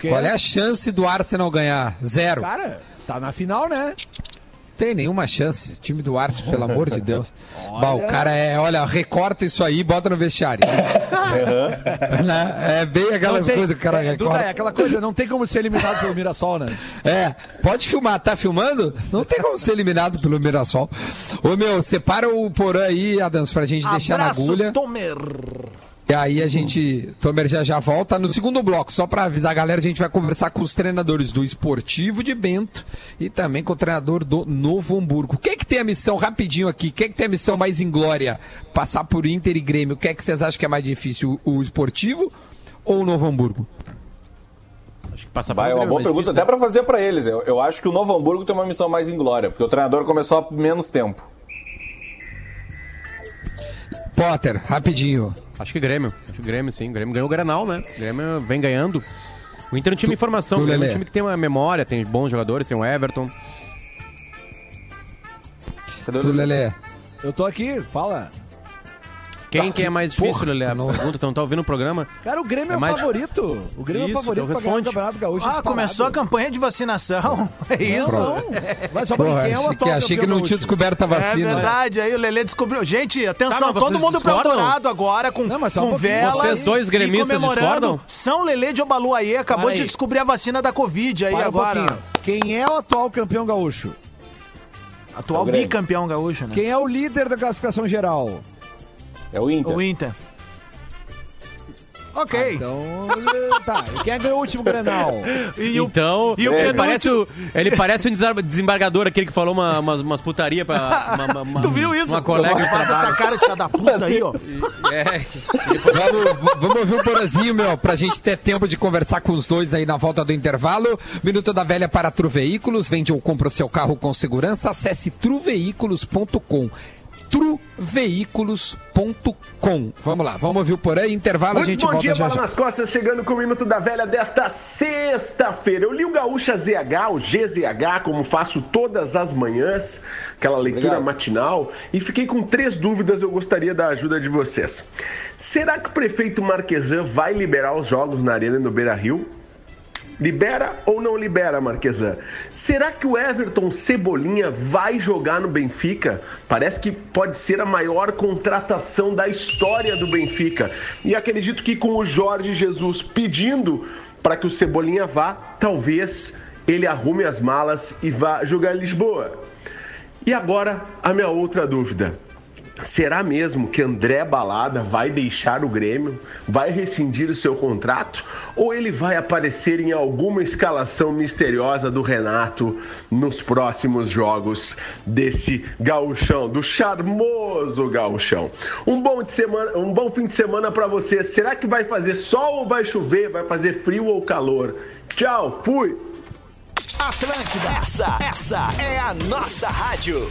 S6: quê?
S2: Qual é a chance do Arsenal ganhar? Zero.
S6: Cara, tá na final, né?
S2: Tem nenhuma chance. O time do Arsenal, pelo amor de Deus. Bah, o cara é, olha, recorta isso aí e bota no vestiário. Né? É bem aquelas
S6: Não tem-
S2: coisas que o cara
S6: é, Duda, é
S2: recorta.
S6: aquela coisa, não tem como ser eliminado pelo Mirassol, né?
S2: É, pode filmar, tá filmando? Não tem como ser eliminado pelo Mirassol. Ô meu, separa o Porã aí, Adams, pra gente deixar na
S4: Abraço,
S2: agulha.
S4: Tomer.
S2: E aí a gente, Tomer já já volta no segundo bloco, só para avisar a galera, a gente vai conversar com os treinadores do Esportivo de Bento e também com o treinador do Novo Hamburgo. Quem é que tem a missão, rapidinho aqui, quem é que tem a missão mais inglória? Passar por Inter e Grêmio, o que é que vocês acham que é mais difícil, o, Esportivo ou o Novo Hamburgo?
S8: Acho que passar
S5: Vai, é uma boa
S8: mais
S5: pergunta
S8: difícil,
S5: até
S8: né?
S5: pra fazer pra eles. Eu, eu acho que o Novo Hamburgo tem uma missão mais inglória, porque o treinador começou há menos tempo.
S2: Potter, rapidinho.
S8: Acho que Grêmio. Acho que Grêmio, sim. Grêmio ganhou o Granal, né? Grêmio vem ganhando. O Inter é um time de informação,
S2: tu,
S8: é um time que tem uma memória, tem bons jogadores, tem o Everton.
S2: Tu, Lelê.
S6: Eu tô aqui, fala.
S8: Quem, quem é mais difícil, Lelê? A
S2: não-
S8: pergunta, não tá ouvindo o programa?
S6: Cara, o Grêmio é,
S8: É
S6: o
S8: mais-
S6: favorito. O Grêmio
S8: Isso,
S6: é o favorito
S8: então
S6: pra ganhar o
S8: responde.
S6: Campeonato Gaúcho.
S4: Ah,
S6: disparado.
S4: começou a campanha de vacinação. É isso.
S6: Não. Mas só pra
S2: Porra,
S6: quem é o
S2: achei que,
S6: atual
S2: achei que
S6: campeão
S2: não tinha
S6: gaúcho.
S2: descoberto a
S4: É
S2: vacina.
S4: verdade, aí o Lelê descobriu. Gente, atenção,
S8: Tá,
S4: todo mundo pro
S8: discordam?
S4: Agora com,
S6: Não, mas um
S4: com
S6: pouquinho.
S4: vela.
S8: Vocês dois gremistas discordam?
S4: São Lelê de Obaluayê acabou
S8: Para
S4: de
S8: aí.
S4: descobrir a vacina da Covid aí
S6: Para um
S4: agora.
S6: pouquinho. Quem é o atual campeão gaúcho?
S4: Atual
S5: É o
S4: bicampeão gaúcho, né?
S6: Quem é o líder da classificação geral?
S5: É o Inter.
S4: O Inter. Ok.
S6: Então, tá. E Quem ganhou o último Grenal?
S4: E o-
S8: Então,
S4: e o
S8: ele,
S4: penúltimo-
S8: parece o, ele parece desar- desembargador, aquele que falou uma, umas, umas putaria pra uma, uma-
S4: Tu viu isso?
S8: uma colega de
S4: Faz essa cara de da puta aí, ó.
S8: É,
S2: Vamos, vamos ouvir o Porazinho, meu, pra gente ter tempo de conversar com os dois aí na volta do intervalo. Minuto da Velha para Tru Veículos. Vende ou compra o seu carro com segurança. Acesse truveículos.com. Truveículos.com. Vamos lá, vamos ouvir o Porã. Intervalo, a
S10: Muito
S2: gente
S10: bom
S2: volta
S10: dia,
S2: já
S10: Bola
S2: já.
S10: nas costas, chegando com o Minuto da Velha desta sexta-feira. Eu li o Gaúcha ZH, o GZH, como faço todas as manhãs, aquela leitura
S5: Obrigado.
S10: matinal, e fiquei com três dúvidas, eu gostaria da ajuda de vocês. Será que o prefeito Marquesan vai liberar os jogos na Arena e no Beira-Rio? Libera ou não libera, Marquesan? Será que o Everton Cebolinha vai jogar no Benfica? Parece que pode ser a maior contratação da história do Benfica. E acredito que com o Jorge Jesus pedindo para que o Cebolinha vá, talvez ele arrume as malas e vá jogar em Lisboa. E agora a minha outra dúvida. Será mesmo que André Balada vai deixar o Grêmio? Vai rescindir o seu contrato? Ou ele vai aparecer em alguma escalação misteriosa do Renato nos próximos jogos desse gauchão, do charmoso gauchão? Um bom, de semana, um bom fim de semana para você. Será que vai fazer sol ou vai chover? Vai fazer frio ou calor? Tchau, fui!
S11: Atlântida, essa, essa é a nossa rádio.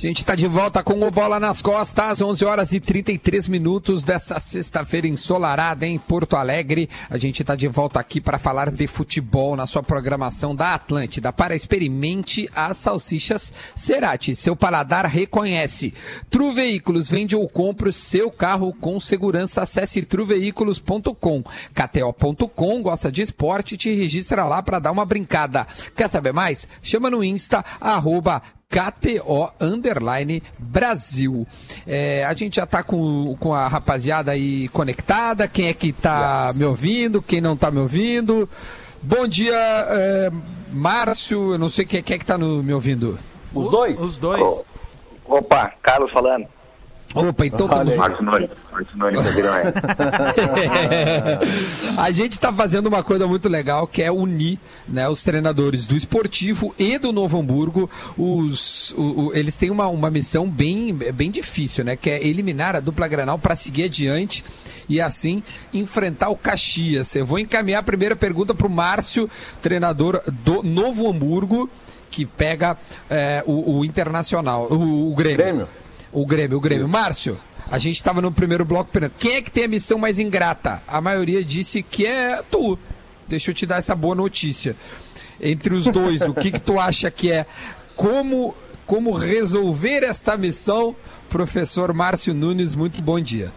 S2: A gente está de volta com o Bola nas Costas, 11 horas e 33 minutos dessa sexta-feira ensolarada em Porto Alegre. A gente está de volta aqui para falar de futebol na sua programação da Atlântida. Para experimente as salsichas Cerati. Seu paladar reconhece. Tru Veículos vende ou compra o seu carro com segurança. Acesse truveículos.com. KTO.com gosta de esporte, te registra lá para dar uma brincada. Quer saber mais? Chama no Insta, arroba KTO Underline Brasil. É, a gente já tá com, com a rapaziada aí conectada. Quem é que tá me ouvindo? Quem não tá me ouvindo? Bom dia, é, Márcio. Eu não sei quem, quem é que tá no- me ouvindo.
S5: Os dois?
S4: Os dois.
S12: Opa, Carlos falando.
S2: Opa, então estamos
S12: aí.
S2: a gente está fazendo uma coisa muito legal que é unir né, os treinadores do esportivo e do Novo Hamburgo. Os, o- o- eles têm uma, uma missão bem, bem difícil, né? Que é eliminar a dupla Granal para seguir adiante e assim enfrentar o Caxias. Eu vou encaminhar a primeira pergunta para o Márcio, treinador do Novo Hamburgo, que pega é, o, o Internacional, o, o Grêmio.
S5: Grêmio.
S2: O Grêmio, o Grêmio. Márcio, a gente estava no primeiro bloco perguntando, quem é que tem a missão mais ingrata? A maioria disse que é tu. Deixa eu te dar essa boa notícia. Entre os dois, o que, que tu acha que é? Como, como resolver esta missão? Professor Márcio Nunes, muito bom dia.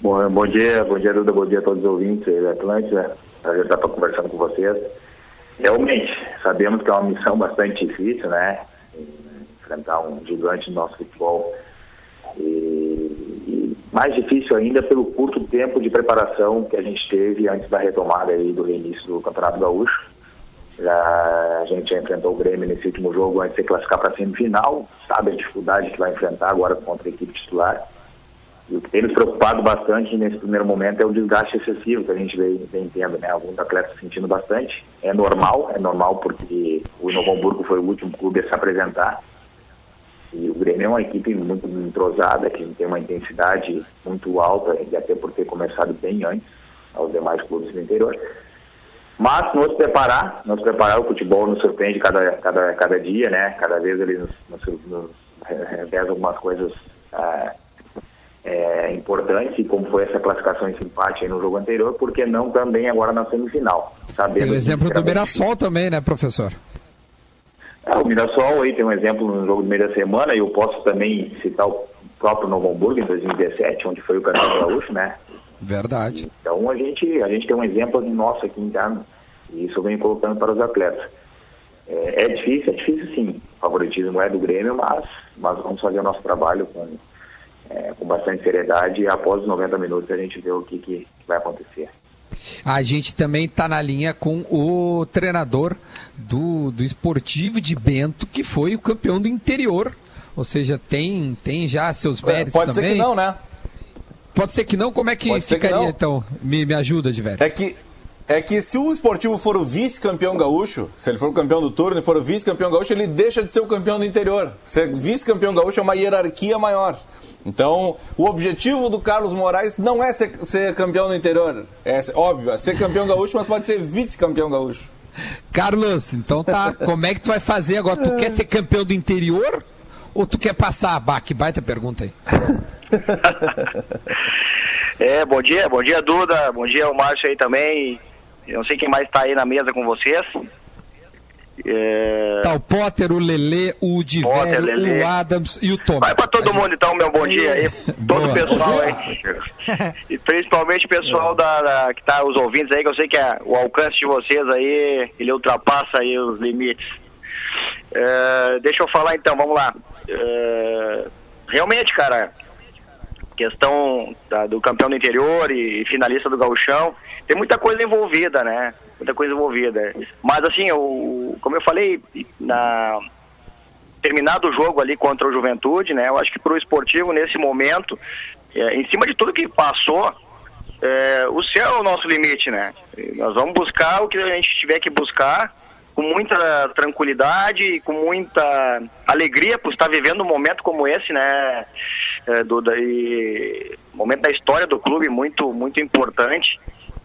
S12: Bom, bom dia, bom dia, Duda, bom dia a todos os ouvintes aí da Atlântida. Prazer estar conversando com vocês. Realmente, sabemos que é uma missão bastante difícil, né? Enfrentar um gigante no nosso futebol. E, e mais difícil ainda pelo curto tempo de preparação que a gente teve antes da retomada aí do reinício do Campeonato Gaúcho.
S13: Já a gente já enfrentou o Grêmio nesse último jogo antes de classificar para a semifinal, sabe a dificuldade que vai enfrentar agora contra a equipe titular. E o que tem nos preocupado bastante nesse primeiro momento é o desgaste excessivo que a gente vem, vem tendo, né? Alguns atletas sentindo bastante. É normal, é normal porque o Novo Hamburgo foi o último clube a se apresentar. E o Grêmio é uma equipe muito entrosada, que tem uma intensidade muito alta, e até por ter começado bem antes aos demais clubes do interior. Mas nos preparar, nos preparar, o futebol nos surpreende cada, cada, cada dia, né? Cada vez ele nos, nos, nos algumas coisas ah, é, importantes, como foi essa classificação esse empate aí no jogo anterior, porque não também agora na semifinal. Sabendo
S2: Tem o exemplo do
S13: sinceramente,
S2: Mirassol também, né, professor?
S13: É, o Mirassol aí tem um exemplo no jogo do meio da semana, e eu posso também citar o próprio Novo Hamburgo em 2017, onde foi o campeão gaúcho, né?
S2: Verdade.
S13: Então a gente, a gente tem um exemplo nosso aqui interno, e isso eu venho colocando para os atletas. É, é difícil, é difícil sim. O favoritismo é do Grêmio, mas, mas vamos fazer o nosso trabalho com, é, com bastante seriedade e após os 90 minutos a gente vê o que, que vai acontecer.
S2: A gente também está na linha com o treinador do, do Esportivo de Bento, que foi o campeão do interior. Ou seja, tem, tem já seus méritos
S5: Pode
S2: também.
S5: ser que não, né?
S2: Pode ser que não? Como é que
S5: Pode que
S2: ficaria
S5: não.
S2: então? Me, me ajuda, de velho.
S5: É que, é que se o esportivo for o vice-campeão gaúcho, se ele for o campeão do turno e for o vice-campeão gaúcho, ele deixa de ser o campeão do interior. Ser vice-campeão gaúcho é uma hierarquia maior. Então, o objetivo do Carlos Moraes não é ser, ser campeão do interior. É óbvio, é ser campeão gaúcho, mas pode ser vice-campeão gaúcho.
S2: Carlos, então tá. Como é que tu vai fazer agora? Tu quer ser campeão do interior? Ou tu quer passar? Bah, que baita pergunta aí.
S14: É, bom dia, bom dia Duda, bom dia o Márcio aí também. Eu não sei quem mais está aí na mesa com vocês. É...
S2: Tá o Potter, o Lelê, o
S14: Lelê.
S2: o Adams e o Tom.
S14: Vai para todo mundo então, meu bom dia aí, todo o pessoal aí. E principalmente o pessoal da, da- que tá os ouvintes aí, que eu sei que é, o alcance de vocês aí, ele ultrapassa aí os limites. É, deixa eu falar então, vamos lá. É, realmente, cara, questão da- do campeão do interior e, finalista do gauchão, tem muita coisa envolvida, né? Muita coisa envolvida. Mas assim, eu, como eu falei, na terminado o jogo ali contra o Juventude, né? Eu acho que para o esportivo nesse momento, é, em cima de tudo que passou, é, o céu é o nosso limite, né? E Nós vamos buscar o que a gente tiver que buscar com muita tranquilidade e com muita alegria por estar vivendo um momento como esse, né, é? E momento da história do clube muito, muito importante.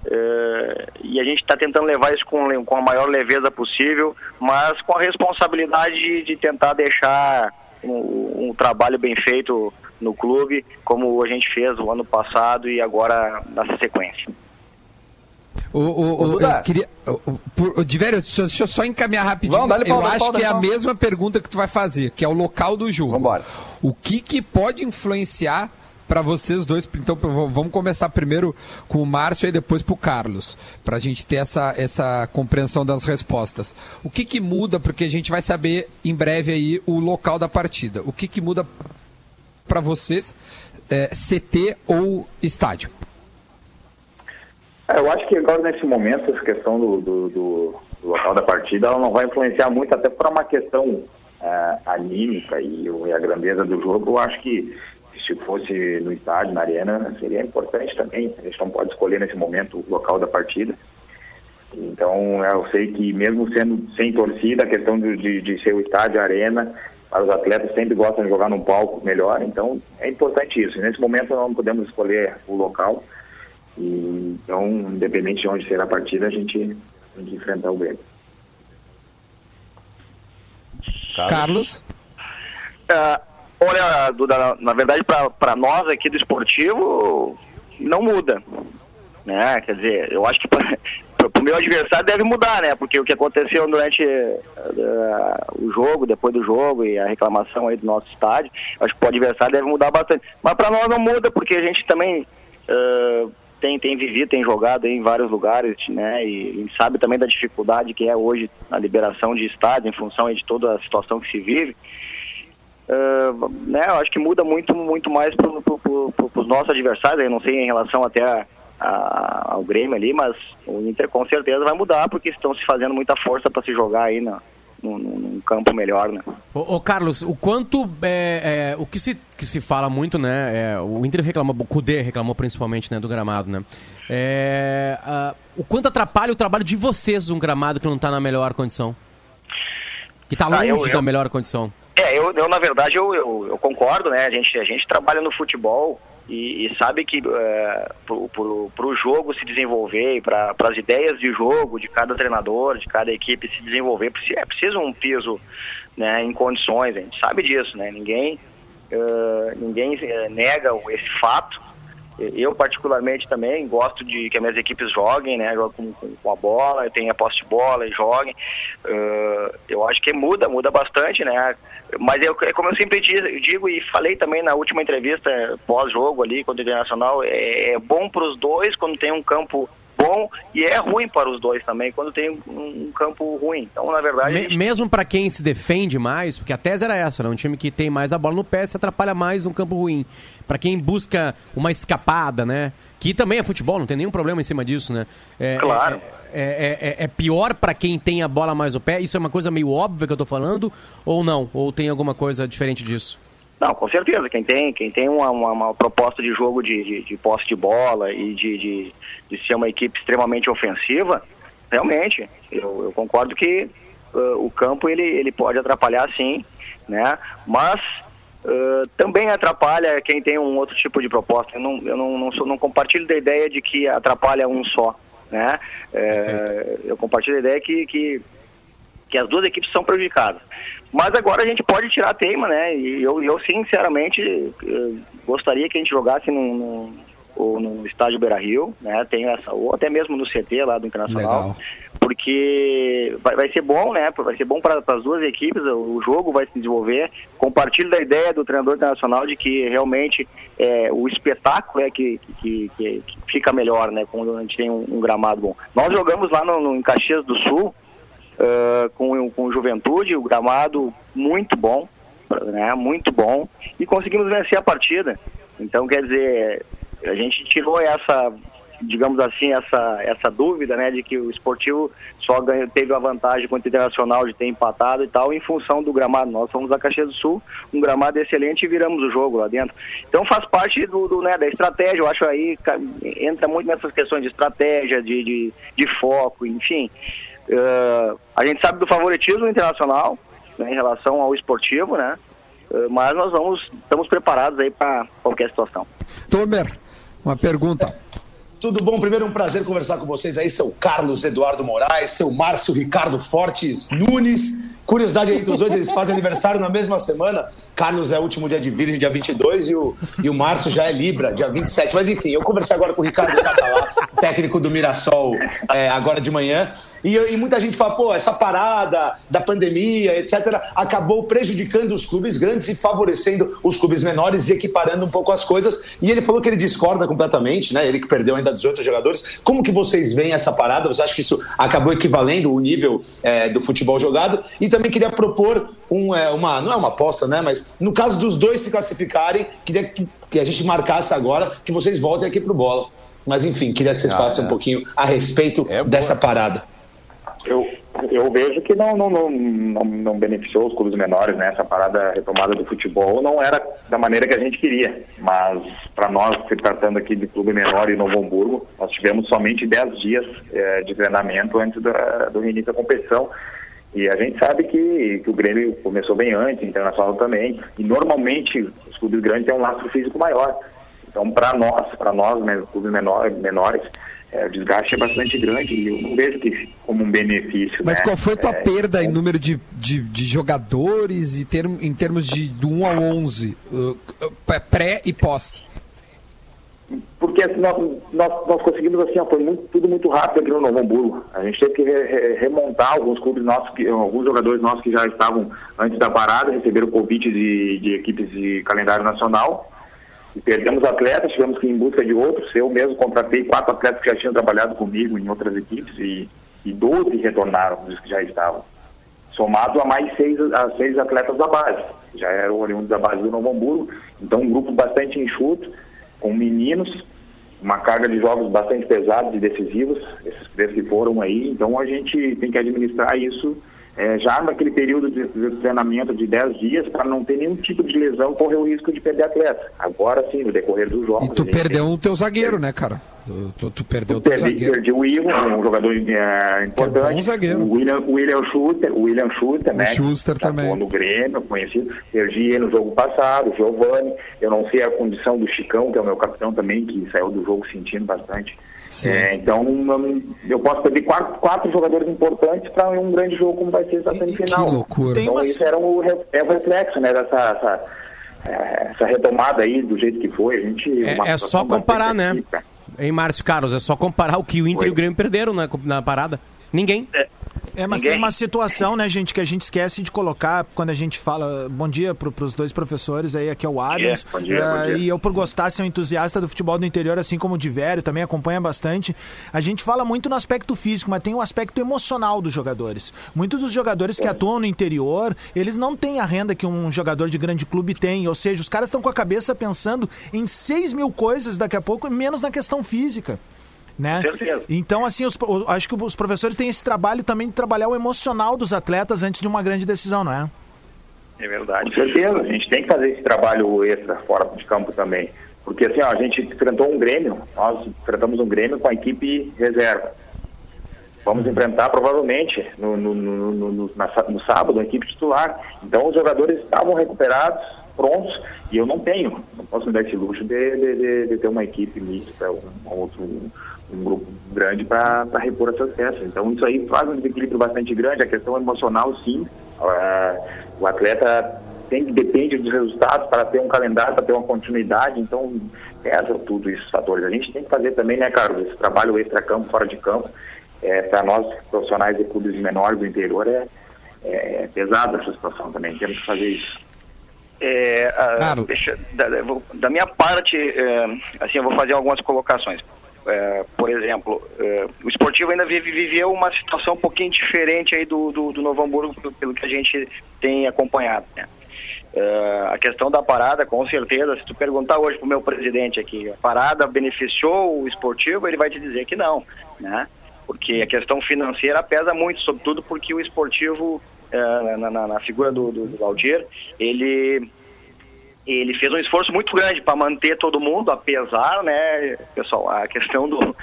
S14: É, e a gente está tentando levar isso com, com a maior leveza possível, mas com a responsabilidade de, de tentar deixar um, um trabalho bem feito no clube, como a gente fez o ano passado e agora nessa sequência.
S2: O, o, o- eu queria. por- Divério, deixa, eu só encaminhar rapidinho.
S5: Vamos,
S2: eu acho que é a mesma pergunta que tu vai fazer, que é o local do jogo.
S5: Vambora.
S2: O que, que pode influenciar para vocês dois? Então, vamos começar primeiro com o Márcio e depois para o Carlos, para a gente ter essa, essa compreensão das respostas. O que, que muda? Porque a gente vai saber em breve aí o local da partida. O que, que muda para vocês, é, CT ou estádio?
S13: É, eu acho que agora nesse momento essa questão do, do- do- local da partida ela não vai influenciar muito, até por uma questão é, anímica e, e a grandeza do jogo. Eu acho que se fosse no estádio, na arena, seria importante também. A gente não pode escolher nesse momento o local da partida. Então eu sei que mesmo sendo sem torcida, a questão de, de, de ser o estádio, a arena, para os atletas sempre gostam de jogar num palco melhor. Então é importante isso. Nesse momento não podemos escolher o local. E, então, independente de onde será a partida, a gente tem que enfrentar o Grêmio.
S2: Carlos?
S14: Ah, olha, Duda, na, verdade, para nós aqui do esportivo, não muda. Né? Quer dizer, eu acho que para o meu adversário deve mudar, né? Porque o que aconteceu durante ah, o jogo, depois do jogo e a reclamação aí do nosso estádio, acho que para o adversário deve mudar bastante. Mas para nós não muda, porque a gente também ah, tem, tem vivido, tem jogado em vários lugares, né? E, e sabe também da dificuldade que é hoje a liberação de estádio em função de toda a situação que se vive. Ah, né, eu acho que muda muito, muito mais para pro, pro, pro, os nossos adversários, não sei em relação até a, a- ao Grêmio ali, mas o Inter com certeza vai mudar, porque estão se fazendo muita força para se jogar aí na, num, num campo melhor, né?
S8: Ô, ô, Carlos, o quanto é, é, o que se, que se fala muito, né? é, o Inter reclamou, o Cudê reclamou principalmente, né, do gramado, né? É, ah, o quanto atrapalha o trabalho de vocês um gramado que não tá na melhor condição? Que tá
S14: Ah,
S8: longe
S14: eu- eu-
S8: da melhor condição.
S14: É, eu, eu na verdade eu, eu, eu concordo, né? A gente, a gente trabalha no futebol e, e sabe que é, pro, pro, pro jogo se desenvolver, para as ideias de jogo de cada treinador, de cada equipe se desenvolver, é preciso um piso né, em condições, a gente sabe disso, né? Ninguém, eh, ninguém eh, nega o- esse fato. Eu, particularmente, também gosto de que as minhas equipes joguem, né? Com, com- a bola, tenha posse de bola e joguem. Eh, eu acho que muda, muda bastante, né? Mas eu, é como eu sempre di- digo e falei também na última entrevista pós-jogo ali contra o Internacional, é, é bom para os dois quando tem um campo bom e é ruim para os dois também quando tem um, um campo ruim. Então, na verdade,
S8: Me- mesmo pra quem se defende mais, porque a tese era essa, né? Um time que tem mais a bola no pé se atrapalha mais num campo ruim. Pra quem busca uma escapada, né? Que também é futebol, não tem nenhum problema em cima disso, né? É,
S14: Claro.
S8: É, é- é- é pior pra quem tem a bola mais no pé? Isso é uma coisa meio óbvia que eu tô falando? Ou não? Ou tem alguma coisa diferente disso?
S14: Não, com certeza. Quem tem, quem tem uma, uma, uma proposta de jogo de, de, de posse de bola e de, de, de ser uma equipe extremamente ofensiva, realmente, eu, eu concordo que uh, o campo ele, ele pode atrapalhar sim, né? Mas uh, também atrapalha quem tem um outro tipo de proposta. Eu não, eu não, não, sou, não compartilho da ideia de que atrapalha um só, né? É, eu compartilho a ideia que, que que as duas equipes são prejudicadas. Mas agora a gente pode tirar a teima, né? E eu, eu sinceramente eh, gostaria que a gente jogasse num, num, ou no estádio Beira Rio, né? Tem essa, ou até mesmo no CT lá do Internacional.
S2: Legal.
S14: Porque vai, vai ser bom, né? Vai ser bom para as duas equipes, o, o jogo vai se desenvolver. Compartilho da ideia do treinador internacional de que realmente é, o espetáculo é que, que, que- que fica melhor, né? Quando a gente tem um, um gramado bom. Nós jogamos lá no, no, em Caxias do Sul, ah, com, com Juventude, o gramado muito bom, né, muito bom, e conseguimos vencer a partida. Então, quer dizer, a gente tirou essa, digamos assim, essa, essa dúvida, né, de que o esportivo só ganhou, teve a vantagem contra o Internacional de ter empatado e tal, em função do gramado. Nós fomos a Caxias do Sul, um gramado excelente e viramos o jogo lá dentro. Então faz parte do, do, né, da estratégia, eu acho aí, entra muito nessas questões de estratégia, de, de, de foco, enfim. Eh, a gente sabe do favoritismo internacional né, em relação ao esportivo, né? Eh, mas nós vamos, estamos preparados aí para qualquer situação.
S2: Tomer, uma pergunta.
S7: Tudo bom? Primeiro, um prazer conversar com vocês aí, seu Carlos Eduardo Moraes, seu Márcio Ricardo Fortes Nunes. Curiosidade aí dos dois, eles fazem aniversário na mesma semana. Carlos é o último dia de Virgem, dia 22, e o, e o Márcio já é Libra, dia 27. Mas enfim, eu conversei agora com o Ricardo Catalá, técnico do Mirassol, é, agora de manhã. E, e muita gente fala, pô, essa parada da pandemia, etc., acabou prejudicando os clubes grandes e favorecendo os clubes menores e equiparando um pouco as coisas. E ele falou que ele discorda completamente, né? Ele que perdeu ainda 18 jogadores. Como que vocês veem essa parada? Você acha que isso acabou equivalendo o nível é, do futebol jogado? E também queria propor um, é, uma, não é uma aposta, né? Mas no caso dos dois se classificarem, queria que, que a gente marcasse agora que vocês voltem aqui pro bola. Mas enfim, queria que vocês
S13: Ah,
S7: falassem
S13: é.
S7: um pouquinho a respeito dessa parada.
S13: Eu, eu vejo que não, não, não, não, não beneficiou os clubes menores, né? Essa parada retomada do futebol não era da maneira que a gente queria. Mas para nós, se tratando aqui de clube menor e Novo Hamburgo, nós tivemos somente 10 dias eh, de treinamento antes da- do início da competição. E a gente sabe que, que o Grêmio começou bem antes, o Internacional também. E normalmente os clubes grandes têm um lastro físico maior. Então, para nós, para nós, né, clubes menores, menores é, o desgaste é bastante grande e eu não vejo que como um benefício.
S2: Mas
S13: né?
S2: qual foi a tua
S13: É,
S2: perda em número de, de, de jogadores e term, em termos de do 1 ao 11, uh, pré e pós?
S13: Assim, nós, nós, nós conseguimos assim, ó, foi muito- tudo muito rápido aqui no Novo Hamburgo. A gente teve que re- re- remontar alguns clubes nossos, que, alguns jogadores nossos que já estavam antes da parada, receberam convite de, de equipes de calendário nacional. E perdemos atletas, tivemos que ir em busca de outros. Eu mesmo contratei quatro atletas que já tinham trabalhado comigo em outras equipes e, e 12 retornaram dos que já estavam. Somado a mais seis, a seis atletas da base, já eram oriundos da base do Novo Hamburgo. Então, um grupo bastante enxuto, com meninos uma carga de jogos bastante pesados e decisivos, esses três que foram aí, então a gente tem que administrar isso é, já naquele período de, de treinamento de 10 dias para não ter nenhum tipo de lesão, correr o risco de perder atleta. Agora sim, no decorrer dos jogos.
S2: E tu perdeu
S13: tem-
S2: o teu zagueiro, né, cara? Tu, tu- tu perdeu o teu
S13: Perdi,
S2: zagueiro.
S13: perdi o Ivo, um jogador é, importante.
S2: bom zagueiro.
S13: O William, o William Schuster, o William Schuster,
S2: O
S13: né?
S2: Schuster
S13: tá
S2: também.
S13: no Grêmio, conhecido. Perdi ele no jogo passado, o Giovanni. Eu não sei a condição do Chicão, que é o meu capitão também, que saiu do jogo sentindo bastante. É, então, eu posso perder quatro, quatro jogadores importantes para um grande jogo como vai ser essa semifinal.
S2: que loucura.
S13: Então, isso era é o reflexo, né, dessa essa, é, essa retomada aí do jeito que foi. A gente, uma
S8: É, é só comparar, né? Hein, Márcio Carlos? É só comparar o que o Inter e o Grêmio perderam na, na parada. Ninguém.
S4: É, mas tem uma situação, né, gente, que a gente esquece de colocar quando a gente fala. Bom dia para os dois professores aí, aqui é o Adams.
S13: Bom dia,
S4: Eh,
S13: bom dia.
S4: E eu, por gostar, ser um entusiasta do futebol do interior, assim como o de Vério, também acompanha bastante. A gente fala muito no aspecto físico, mas tem o aspecto emocional dos jogadores. Muitos dos jogadores que atuam no interior, eles não têm a renda que um jogador de grande clube tem. Ou seja, os caras estão com a cabeça pensando em 6 mil coisas daqui a pouco, menos na questão física. Né?
S14: certeza.
S4: Então, assim, os- o- acho que os professores têm esse trabalho também de trabalhar o emocional dos atletas antes de uma grande decisão, não é?
S14: É verdade.
S13: Com certeza, a gente tem que fazer esse trabalho extra fora de campo também. Porque assim, ó, a gente enfrentou um Grêmio, nós enfrentamos um Grêmio com a equipe reserva. Vamos enfrentar provavelmente no, no, no, no- na sábado a equipe titular. Então os jogadores estavam recuperados, prontos, e eu não tenho. Não posso me dar esse luxo de, de- de- de ter uma equipe mista, um, um outro um, um grupo grande para repor essas peças. Então isso aí faz um desequilíbrio bastante grande. A questão emocional, sim. Ah, o atleta tem, depende dos resultados para ter um calendário, para ter uma continuidade. Então, pesa tudo esses fatores. A gente tem que fazer também, né, Carlos, esse trabalho extra-campo, fora de campo. É, para nós, profissionais de clubes menores do interior, é, é pesada essa situação também. Temos que fazer isso.
S14: É, ah, deixa- da, da minha parte, é, assim, eu vou fazer algumas colocações. É, por exemplo, é, o esportivo ainda vive, viveu uma situação um pouquinho diferente aí do, do, do Novo Hamburgo, pelo, que a gente tem acompanhado. né? É, a questão da parada, com certeza, se tu perguntar hoje pro meu presidente aqui, a parada beneficiou o esportivo, ele vai te dizer que não, né? Porque a questão financeira pesa muito, sobretudo porque o esportivo, é, na, na- na figura do, do, do Valdir, ele ele fez um esforço muito grande para manter todo mundo, apesar, né, pessoal, a questão do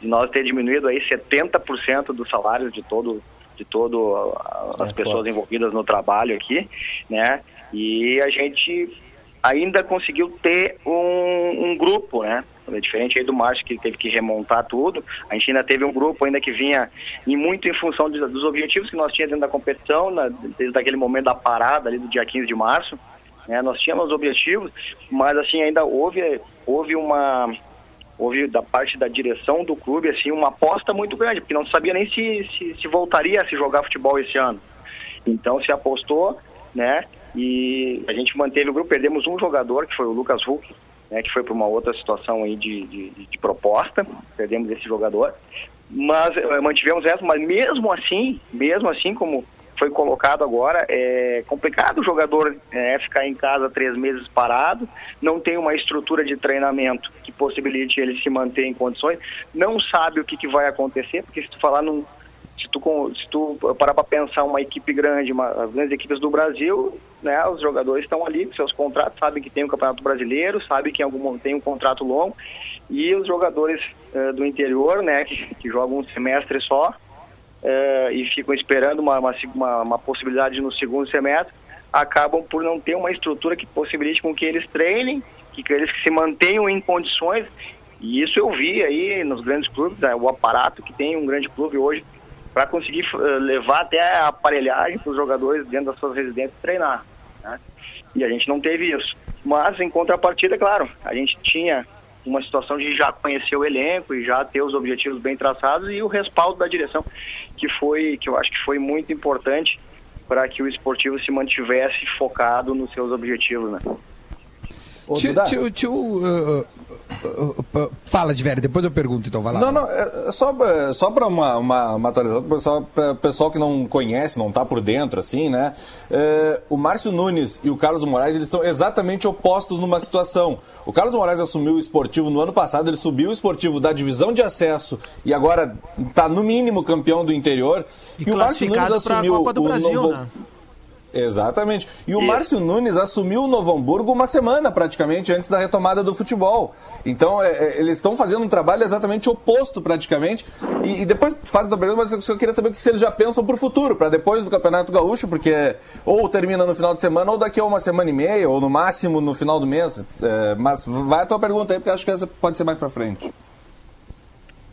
S14: de nós ter diminuído aí 70% dos salários de todo de todo a- as
S15: É
S14: pessoas
S15: forte.
S14: envolvidas no trabalho aqui, né? E a gente ainda conseguiu ter um, um grupo, né? É diferente aí do Márcio que teve que remontar tudo, a gente ainda teve um grupo ainda que vinha em muito em função de- dos objetivos que nós tínhamos dentro da competição, na, desde aquele momento da parada ali do dia 15 de março, né? Nós tínhamos objetivos, mas assim ainda houve houve uma houve da parte da direção do clube assim uma aposta muito grande, porque não sabia nem se, se, se voltaria a se jogar futebol esse ano. Então se apostou, né? E a gente manteve o grupo, perdemos um jogador, que foi o Lucas Hulk, né, que foi para uma outra situação aí de, de, de proposta, perdemos esse jogador. Mas eh, mantivemos essa, mas mesmo assim, mesmo assim como foi colocado agora, é complicado o jogador eh, ficar em casa três meses parado, não tem uma estrutura de treinamento que possibilite ele se manter em condições, não sabe o que, que vai acontecer, porque se tu falar num, se tu, se tu parar para pensar uma equipe grande, uma, as grandes equipes do Brasil, né, os jogadores estão ali com seus contratos, sabem que tem o Campeonato Brasileiro, sabem que em algum tem um contrato longo, e os jogadores eh, do interior, né, que, que jogam um semestre só, eh, e ficam esperando uma, uma, uma, possibilidade no segundo semestre, acabam por não ter uma estrutura que possibilite com que eles treinem, que, que eles se mantenham em condições. E isso eu vi aí nos grandes clubes, né, o aparato que tem um grande clube hoje para conseguir eh, levar até a aparelhagem para os jogadores dentro das suas residências treinar. né? E a gente não teve isso. Mas, em contrapartida, claro, a gente tinha uma situação de já conhecer o elenco e já ter os objetivos bem traçados e o respaldo da direção, que foi, que eu acho que foi muito importante para que o esportivo se mantivesse focado nos seus objetivos, né?
S2: Tio, tio, tio, uh, uh, fala, de velho, depois eu pergunto, então vai lá.
S5: Não, não, é só, é só para uma, uma, uma atualização, pessoal, pra pessoal que não conhece, não tá por dentro, assim, né? É, o Márcio Nunes e o Carlos Moraes, eles são exatamente opostos numa situação. O Carlos Moraes assumiu o esportivo no ano passado, ele subiu o esportivo da divisão de acesso e agora tá no mínimo campeão do interior.
S4: E,
S5: E, o Márcio Nunes assumiu
S4: Copa do
S5: o
S4: Brasil,
S5: Novo...
S4: né?
S5: Exatamente. E o
S13: Isso.
S5: Márcio Nunes assumiu o Novo Hamburgo uma semana praticamente antes da retomada do futebol. Então é, é, eles estão fazendo um trabalho exatamente oposto praticamente. E, e depois faz a pergunta, mas eu só queria saber o que eles já pensam para o futuro, para depois do Campeonato Gaúcho, porque ou termina no final de semana ou daqui a uma semana e meia, ou no máximo no final do mês. É, mas vai a tua pergunta aí, porque acho que essa pode ser mais para frente.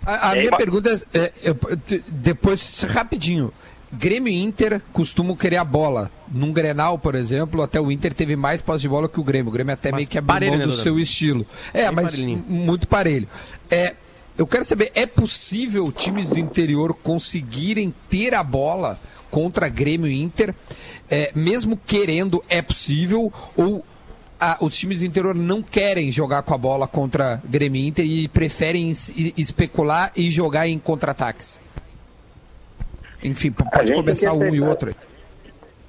S2: A, a
S14: aí,
S2: minha pergunta é, é, depois, rapidinho. Grêmio e Inter costumam querer a bola. Num Grenal, por exemplo, até o Inter teve mais posse de bola que o Grêmio. O Grêmio até
S8: Mas
S2: meio que abriu
S8: parelho,
S2: mão
S8: né,
S2: do
S8: Duda?
S2: seu estilo. É, mas
S8: parelhinho.
S2: muito parelho. É, eu quero saber, é possível times do interior conseguirem ter a bola contra Grêmio e Inter? É, mesmo querendo, é possível? Ou ah, os times do interior não querem jogar com a bola contra Grêmio e Inter e preferem es- especular e jogar em contra-ataques? Enfim,
S13: A
S2: pode começar um e outro.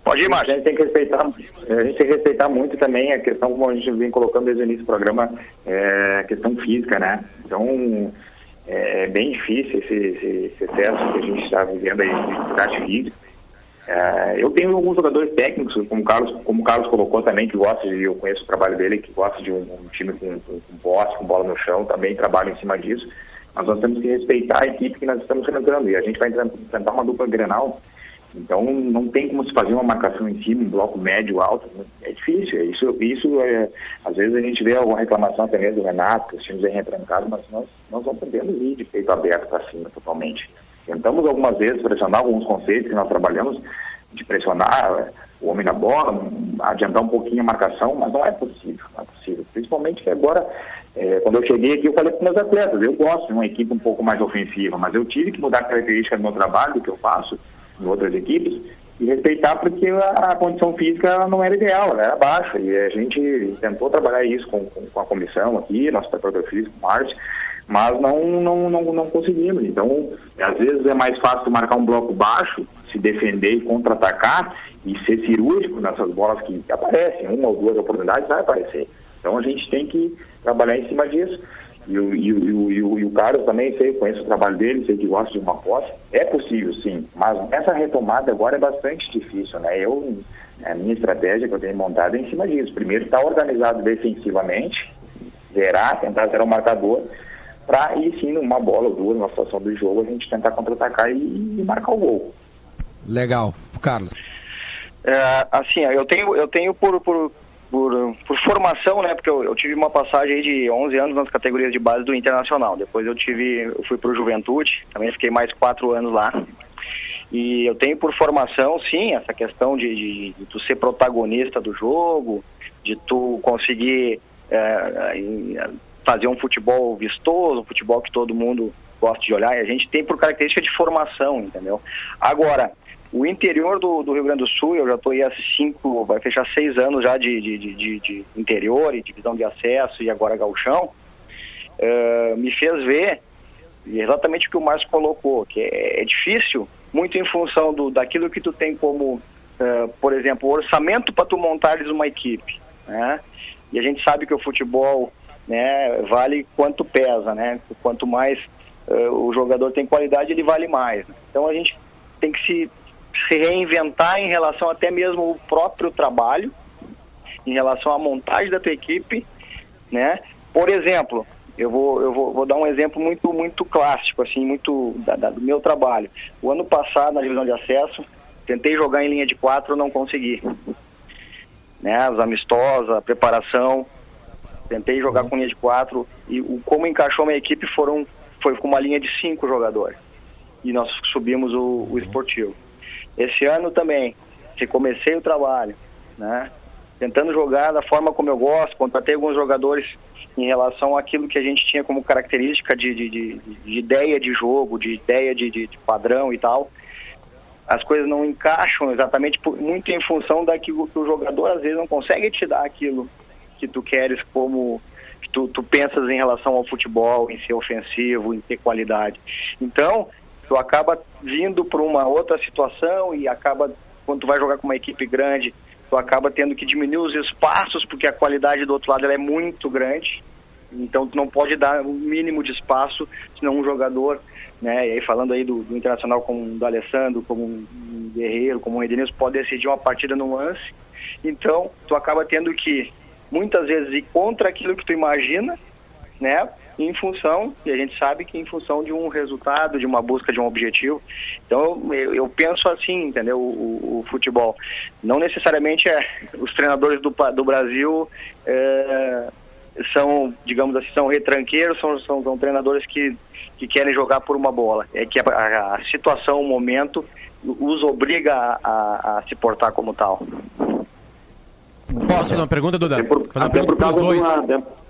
S14: Pode ir,
S13: A
S14: Márcio.
S13: gente tem que respeitar, a gente tem que respeitar muito também a questão, como a gente vem colocando desde o início do programa, é, a questão física, né? Então, é bem difícil esse, esse, esse excesso que a gente está vivendo aí de desgaste físico. É, eu tenho alguns jogadores técnicos, como o Carlos, como o Carlos colocou também, que gosta de, eu conheço o trabalho dele, que gosta de um, um time com, com, com posse, com bola no chão, também trabalha em cima disso. Mas nós temos que respeitar a equipe que nós estamos enfrentando. E a gente vai enfrentar uma dupla Grenal então não tem como se fazer uma marcação em cima, um bloco médio, alto. É difícil. Isso, isso é, às vezes a gente vê alguma reclamação até mesmo do Renato, que os times aí retrancados, mas nós, nós não podemos ir de peito aberto para cima totalmente. Tentamos algumas vezes pressionar alguns conceitos que nós trabalhamos, de pressionar é, o homem na bola, adiantar um pouquinho a marcação, mas não é possível, não é possível. Principalmente que agora, é, quando eu cheguei aqui, eu falei com meus atletas, eu gosto de uma equipe um pouco mais ofensiva, mas eu tive que mudar a característica do meu trabalho, do que eu faço, em outras equipes, e respeitar porque a, a condição física não era ideal, ela era baixa, e a gente tentou trabalhar isso com, com, com a comissão aqui, nosso preparador físico, Marte, mas não, não, não, não conseguimos. Então, às vezes é mais fácil marcar um bloco baixo, se defender e contra-atacar e ser cirúrgico nessas bolas que aparecem, uma ou duas oportunidades vai aparecer. Então a gente tem que trabalhar em cima disso. E o, e o, e o, e o, e o Carlos também, sei, conheço o trabalho dele, sei que gosta de uma posse. É possível, sim, mas essa retomada agora é bastante difícil, né? Eu, a minha estratégia que eu tenho montada é em cima disso. Primeiro, estar organizado defensivamente, zerar, tentar zerar o marcador, para aí sim, numa bola ou duas, numa situação do jogo, a gente tentar contra-atacar e, e marcar o gol.
S2: Legal. Carlos.
S14: É, assim, eu tenho, eu tenho por, por, por, por formação, né? Porque eu, eu tive uma passagem de 11 anos nas categorias de base do Internacional. Depois eu tive, eu fui pro Juventude, também fiquei mais quatro anos lá. E eu tenho por formação, sim, essa questão de, de, de tu ser protagonista do jogo, de tu conseguir é, fazer um futebol vistoso, um futebol que todo mundo gosta de olhar. E a gente tem por característica de formação, entendeu? Agora, o interior do, do Rio Grande do Sul, eu já estou aí há cinco, vai fechar seis anos já de, de, de, de- interior e divisão de acesso e agora gauchão, eh, me fez ver exatamente o que o Márcio colocou, que é, é difícil, muito em função do, daquilo que tu tem como, eh, por exemplo, orçamento para tu montares uma equipe, né? E a gente sabe que o futebol, né, vale quanto pesa, né? Quanto mais eh, o jogador tem qualidade, ele vale mais. né? Então a gente tem que se, se reinventar em relação até mesmo ao próprio trabalho, em relação à montagem da tua equipe, né? Por exemplo, eu vou, eu vou, vou dar um exemplo muito, muito clássico, assim, muito da- da- do meu trabalho. O ano passado, na divisão de acesso, tentei jogar em linha de quatro, não consegui. Né? Os amistosos, a preparação, tentei jogar com linha de quatro e o, como encaixou minha equipe foram, foi com uma linha de cinco jogadores. E nós subimos o, o esportivo. Esse ano também, recomecei o trabalho, né? Tentando jogar da forma como eu gosto, contratei alguns jogadores em relação àquilo que a gente tinha como característica de, de, de- de ideia de jogo, de ideia de, de- de padrão e tal. As coisas não encaixam exatamente por- muito em função daquilo que o jogador às vezes não consegue te dar aquilo que tu queres como tu, tu pensas em relação ao futebol, em ser ofensivo, em ter qualidade. Então, tu acaba vindo para uma outra situação e acaba, quando tu vai jogar com uma equipe grande, tu acaba tendo que diminuir os espaços, porque a qualidade do outro lado é muito grande. Então tu não pode dar o mínimo de espaço, senão um jogador, né? E aí falando aí do, do Internacional como do Alessandro, como um Guerreiro, como um Edenilson, pode decidir uma partida no lance. Então tu acaba tendo que muitas vezes ir contra aquilo que tu imagina, né? Em função, e a gente sabe que em função de um resultado, de uma busca de um objetivo. Então eu, eu penso assim, entendeu? O, o- o futebol. Não necessariamente é os treinadores do, do Brasil. é, são, digamos assim, são retranqueiros, são, são, são treinadores que, que querem jogar por uma bola. É que a, a- situação, o momento, os obriga a, a- a se portar como tal.
S8: Posso fazer uma pergunta, Duda? Fazer uma pergunta
S13: causa de
S8: dois.
S13: uma.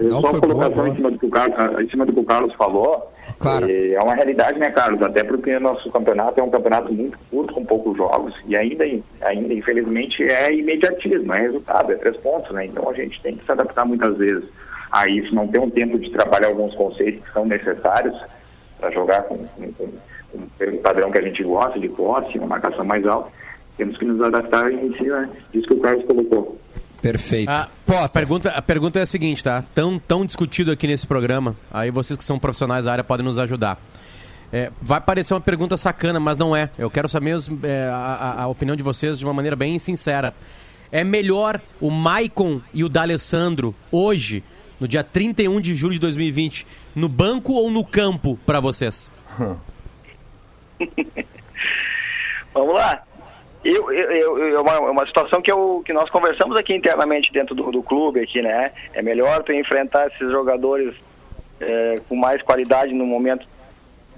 S2: Não,
S13: Só
S2: foi
S13: colocação
S2: boa,
S13: em cima do que o Carlos, em cima do que o Carlos falou.
S2: Claro.
S13: É uma realidade, né, Carlos? Até porque nosso campeonato é um campeonato muito curto, com poucos jogos, e ainda, ainda infelizmente, é imediatismo, é resultado, é três pontos, né? Então a gente tem que se adaptar muitas vezes a isso, não ter um tempo de trabalhar alguns conceitos que são necessários para jogar com, com, com, com pelo padrão que a gente gosta, de posse, uma marcação mais alta. Temos que nos adaptar em cima disso que o Carlos colocou.
S2: Perfeito.
S8: Ah, a, pergunta, a pergunta é a seguinte, tá? Tão, tão discutido aqui nesse programa, aí vocês que são profissionais da área podem nos ajudar. É, vai parecer uma pergunta sacana, mas não é. Eu quero saber os- é, a, a- a opinião de vocês de uma maneira bem sincera. É melhor o Maicon e o D'Alessandro hoje, no dia 31 de julho de 2020, no banco ou no campo para vocês?
S14: Vamos lá. Eu, eu, eu, é uma, é uma situação que, eu, que nós conversamos aqui internamente dentro do, do clube aqui, né? É melhor tu enfrentar esses jogadores é, com mais qualidade no momento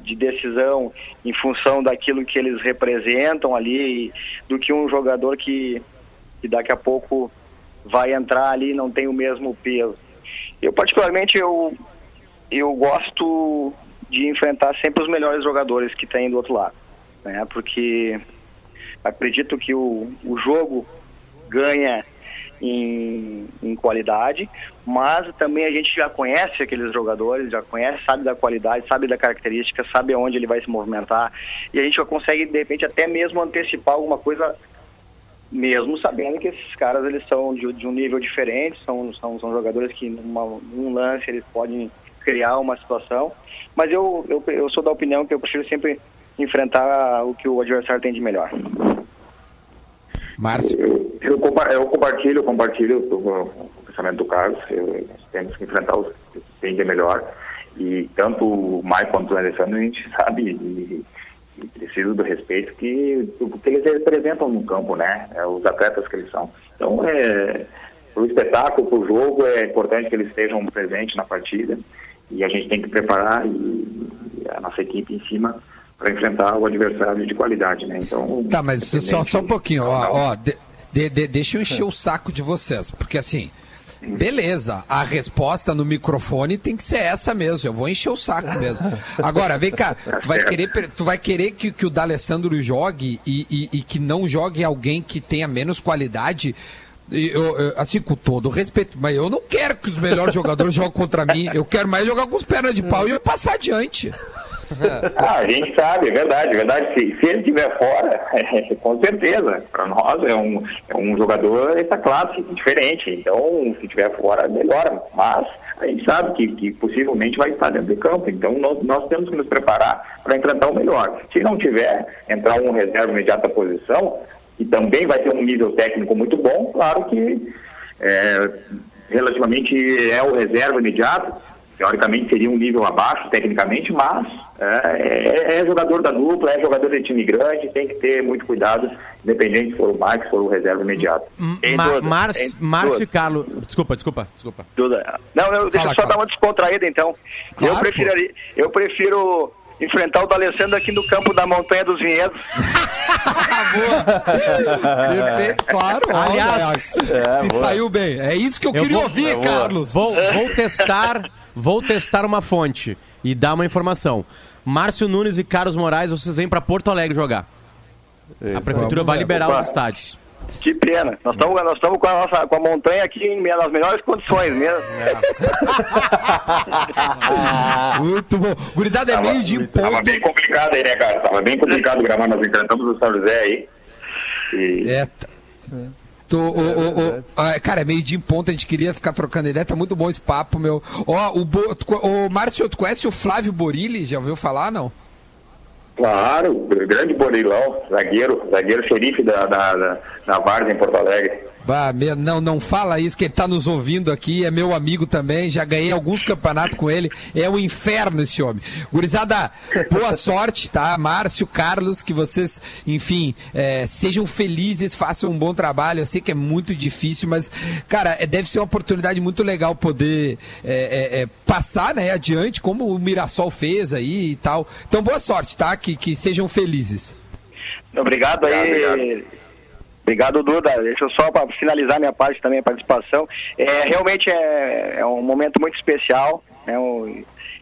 S14: de decisão em função daquilo que eles representam ali do que um jogador que, que daqui a pouco vai entrar ali e não tem o mesmo peso. Eu particularmente eu, eu gosto de enfrentar sempre os melhores jogadores que tem do outro lado, né? Porque acredito que o, o jogo ganha em, em qualidade, mas também a gente já conhece aqueles jogadores, já conhece, sabe da qualidade, sabe da característica, sabe aonde ele vai se movimentar e a gente já consegue de repente até mesmo antecipar alguma coisa mesmo sabendo que esses caras eles são de, de um nível diferente, são, são, são jogadores que numa, num lance eles podem criar uma situação, mas eu, eu, eu sou da opinião que eu prefiro sempre enfrentar o que o adversário tem de melhor.
S2: Márcio?
S13: Eu, eu, compa- eu compartilho, eu compartilho o, o pensamento do Carlos. Eu, temos que enfrentar os que tem de melhor. E tanto o Maicon quanto o Alessandro, a gente sabe e, e precisa do respeito que, que eles representam no campo, né? É, os atletas que eles são. Então, é, para o espetáculo, para o jogo, é importante que eles estejam presentes na partida. E a gente tem que preparar e, e a nossa equipe em cima para enfrentar o adversário de qualidade, né? Então,
S2: Tá, mas só, só um pouquinho, ó, ó de- de- de- deixa eu encher o saco de vocês, porque assim, beleza, a resposta no microfone tem que ser essa mesmo, eu vou encher o saco mesmo. Agora, vem cá, tu vai querer, tu vai querer que, que o D'Alessandro jogue e, e- e que não jogue alguém que tenha menos qualidade? Eu- eu- assim, com todo respeito, mas eu não quero que os melhores jogadores joguem contra mim, eu quero mais jogar com os pernas de pau e eu passar adiante.
S13: Ah, a gente sabe, é verdade, é verdade. Se, se ele estiver fora, com certeza. Para nós é um, é um jogador dessa classe, diferente. Então, se estiver fora, melhora. Mas a gente sabe que, que possivelmente vai estar dentro do campo. Então, nós, nós temos que nos preparar para enfrentar o melhor. Se não tiver, entrar um reserva imediata posição, e também vai ter um nível técnico muito bom, claro que é, relativamente é o reserva imediato, teoricamente seria um nível abaixo tecnicamente, mas é, é- é jogador da dupla, é jogador de time grande, tem que ter muito cuidado, independente se for o Max, se for o reserva imediato.
S8: Márcio, e Carlos. Desculpa, desculpa, desculpa.
S14: Duda. Não, não, deixa
S8: Fala,
S14: eu só dar
S8: Carlos.
S14: uma descontraída então.
S8: Claro,
S14: eu, prefiro, eu prefiro enfrentar o D'Alessandro aqui no campo da Montanha dos Vinhedos.
S2: Claro.
S8: Aliás,
S2: se saiu bem. É isso que eu, queria
S8: vou,
S2: ouvir, Carlos.
S8: Vou, vou testar, vou testar uma fonte e dar uma informação. Márcio Nunes e Carlos Moraes, vocês vêm para Porto Alegre jogar. A prefeitura vai liberar
S2: Opa.
S8: os estádios.
S14: Que pena. Nós estamos nós estamos com a nossa com a montanha aqui em, nas melhores condições mesmo.
S2: Muito bom. Gurizada, é meio de em
S13: Tava
S2: ponto.
S13: bem complicado aí, né, cara? Tava bem complicado gravar. Nós enfrentamos o São José aí. E...
S2: É. Tô, o- o- o- ah, cara, é meio de em ponto, a gente queria ficar trocando ideia, tá muito bom esse papo, meu. Ó, o, Bo- o Márcio, tu conhece o Flávio Borilli? Já ouviu falar, não?
S13: Claro, grande Borilão, zagueiro, zagueiro xerife da, da, da, da em Porto Alegre.
S2: Não, não fala isso, que ele tá nos ouvindo aqui, é meu amigo também, já ganhei alguns campeonatos com ele, é um inferno esse homem. Gurizada, boa sorte, tá? Márcio, Carlos, que vocês, enfim, é, sejam felizes, façam um bom trabalho, eu sei que é muito difícil, mas, cara, é, deve ser uma oportunidade muito legal poder é, é, é, passar, né, adiante, como o Mirassol fez aí e tal. Então, boa sorte, tá? Que, que sejam felizes.
S14: Obrigado aí. Obrigado, Duda. Deixa eu só para finalizar minha parte também, a participação. É, realmente é, é um momento muito especial. Né,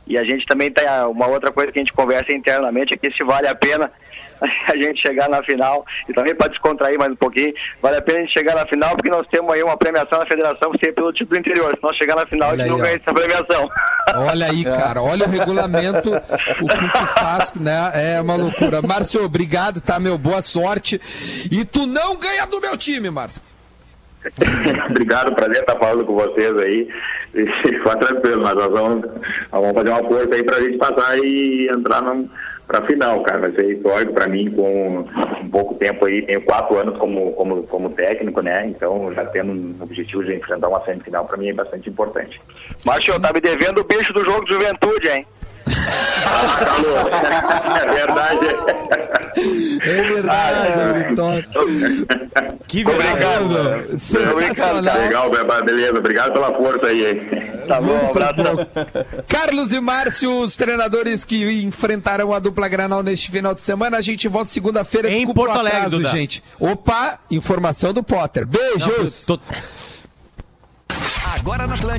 S14: e a gente também tem uma outra coisa que a gente conversa internamente, é que se vale a pena a gente chegar na final, e também para descontrair mais um pouquinho, vale a pena a gente chegar na final, porque nós temos aí uma premiação na federação ser pelo título do interior. Se nós chegar na final,
S2: Olha
S14: a gente não
S2: aí, ó.
S14: ganha essa premiação.
S2: Olha aí, cara, olha o regulamento, o que tu faz, né? É uma loucura. Márcio, obrigado, tá, meu? Boa sorte. E tu não ganha do meu time, Márcio.
S13: Obrigado, prazer estar falando com vocês aí. Fica tranquilo, mas nós vamos, nós vamos fazer uma força aí pra gente passar e entrar num, pra final, cara. Vai ser histórico pra mim com um pouco tempo aí. Tenho quatro anos como, como, como técnico, né? Então, já tendo um objetivo de enfrentar uma semifinal, pra mim é bastante importante.
S14: Márcio, tá me devendo o bicho do jogo de juventude, hein?
S13: É verdade.
S2: É verdade, Vitória.
S8: Que
S13: Obrigado.
S2: Sensacional.
S13: Legal, beleza. Obrigado pela força aí. hein?
S14: Tá bom, um abraço.
S2: Carlos e Márcio, os treinadores que enfrentarão a dupla Granal neste final de semana. A gente volta segunda-feira.
S8: Em Porto Alegre,
S2: atraso,
S8: Duda.
S2: gente. Opa, informação do Potter. Beijos.
S8: Tô-
S11: Agora na Atlântida.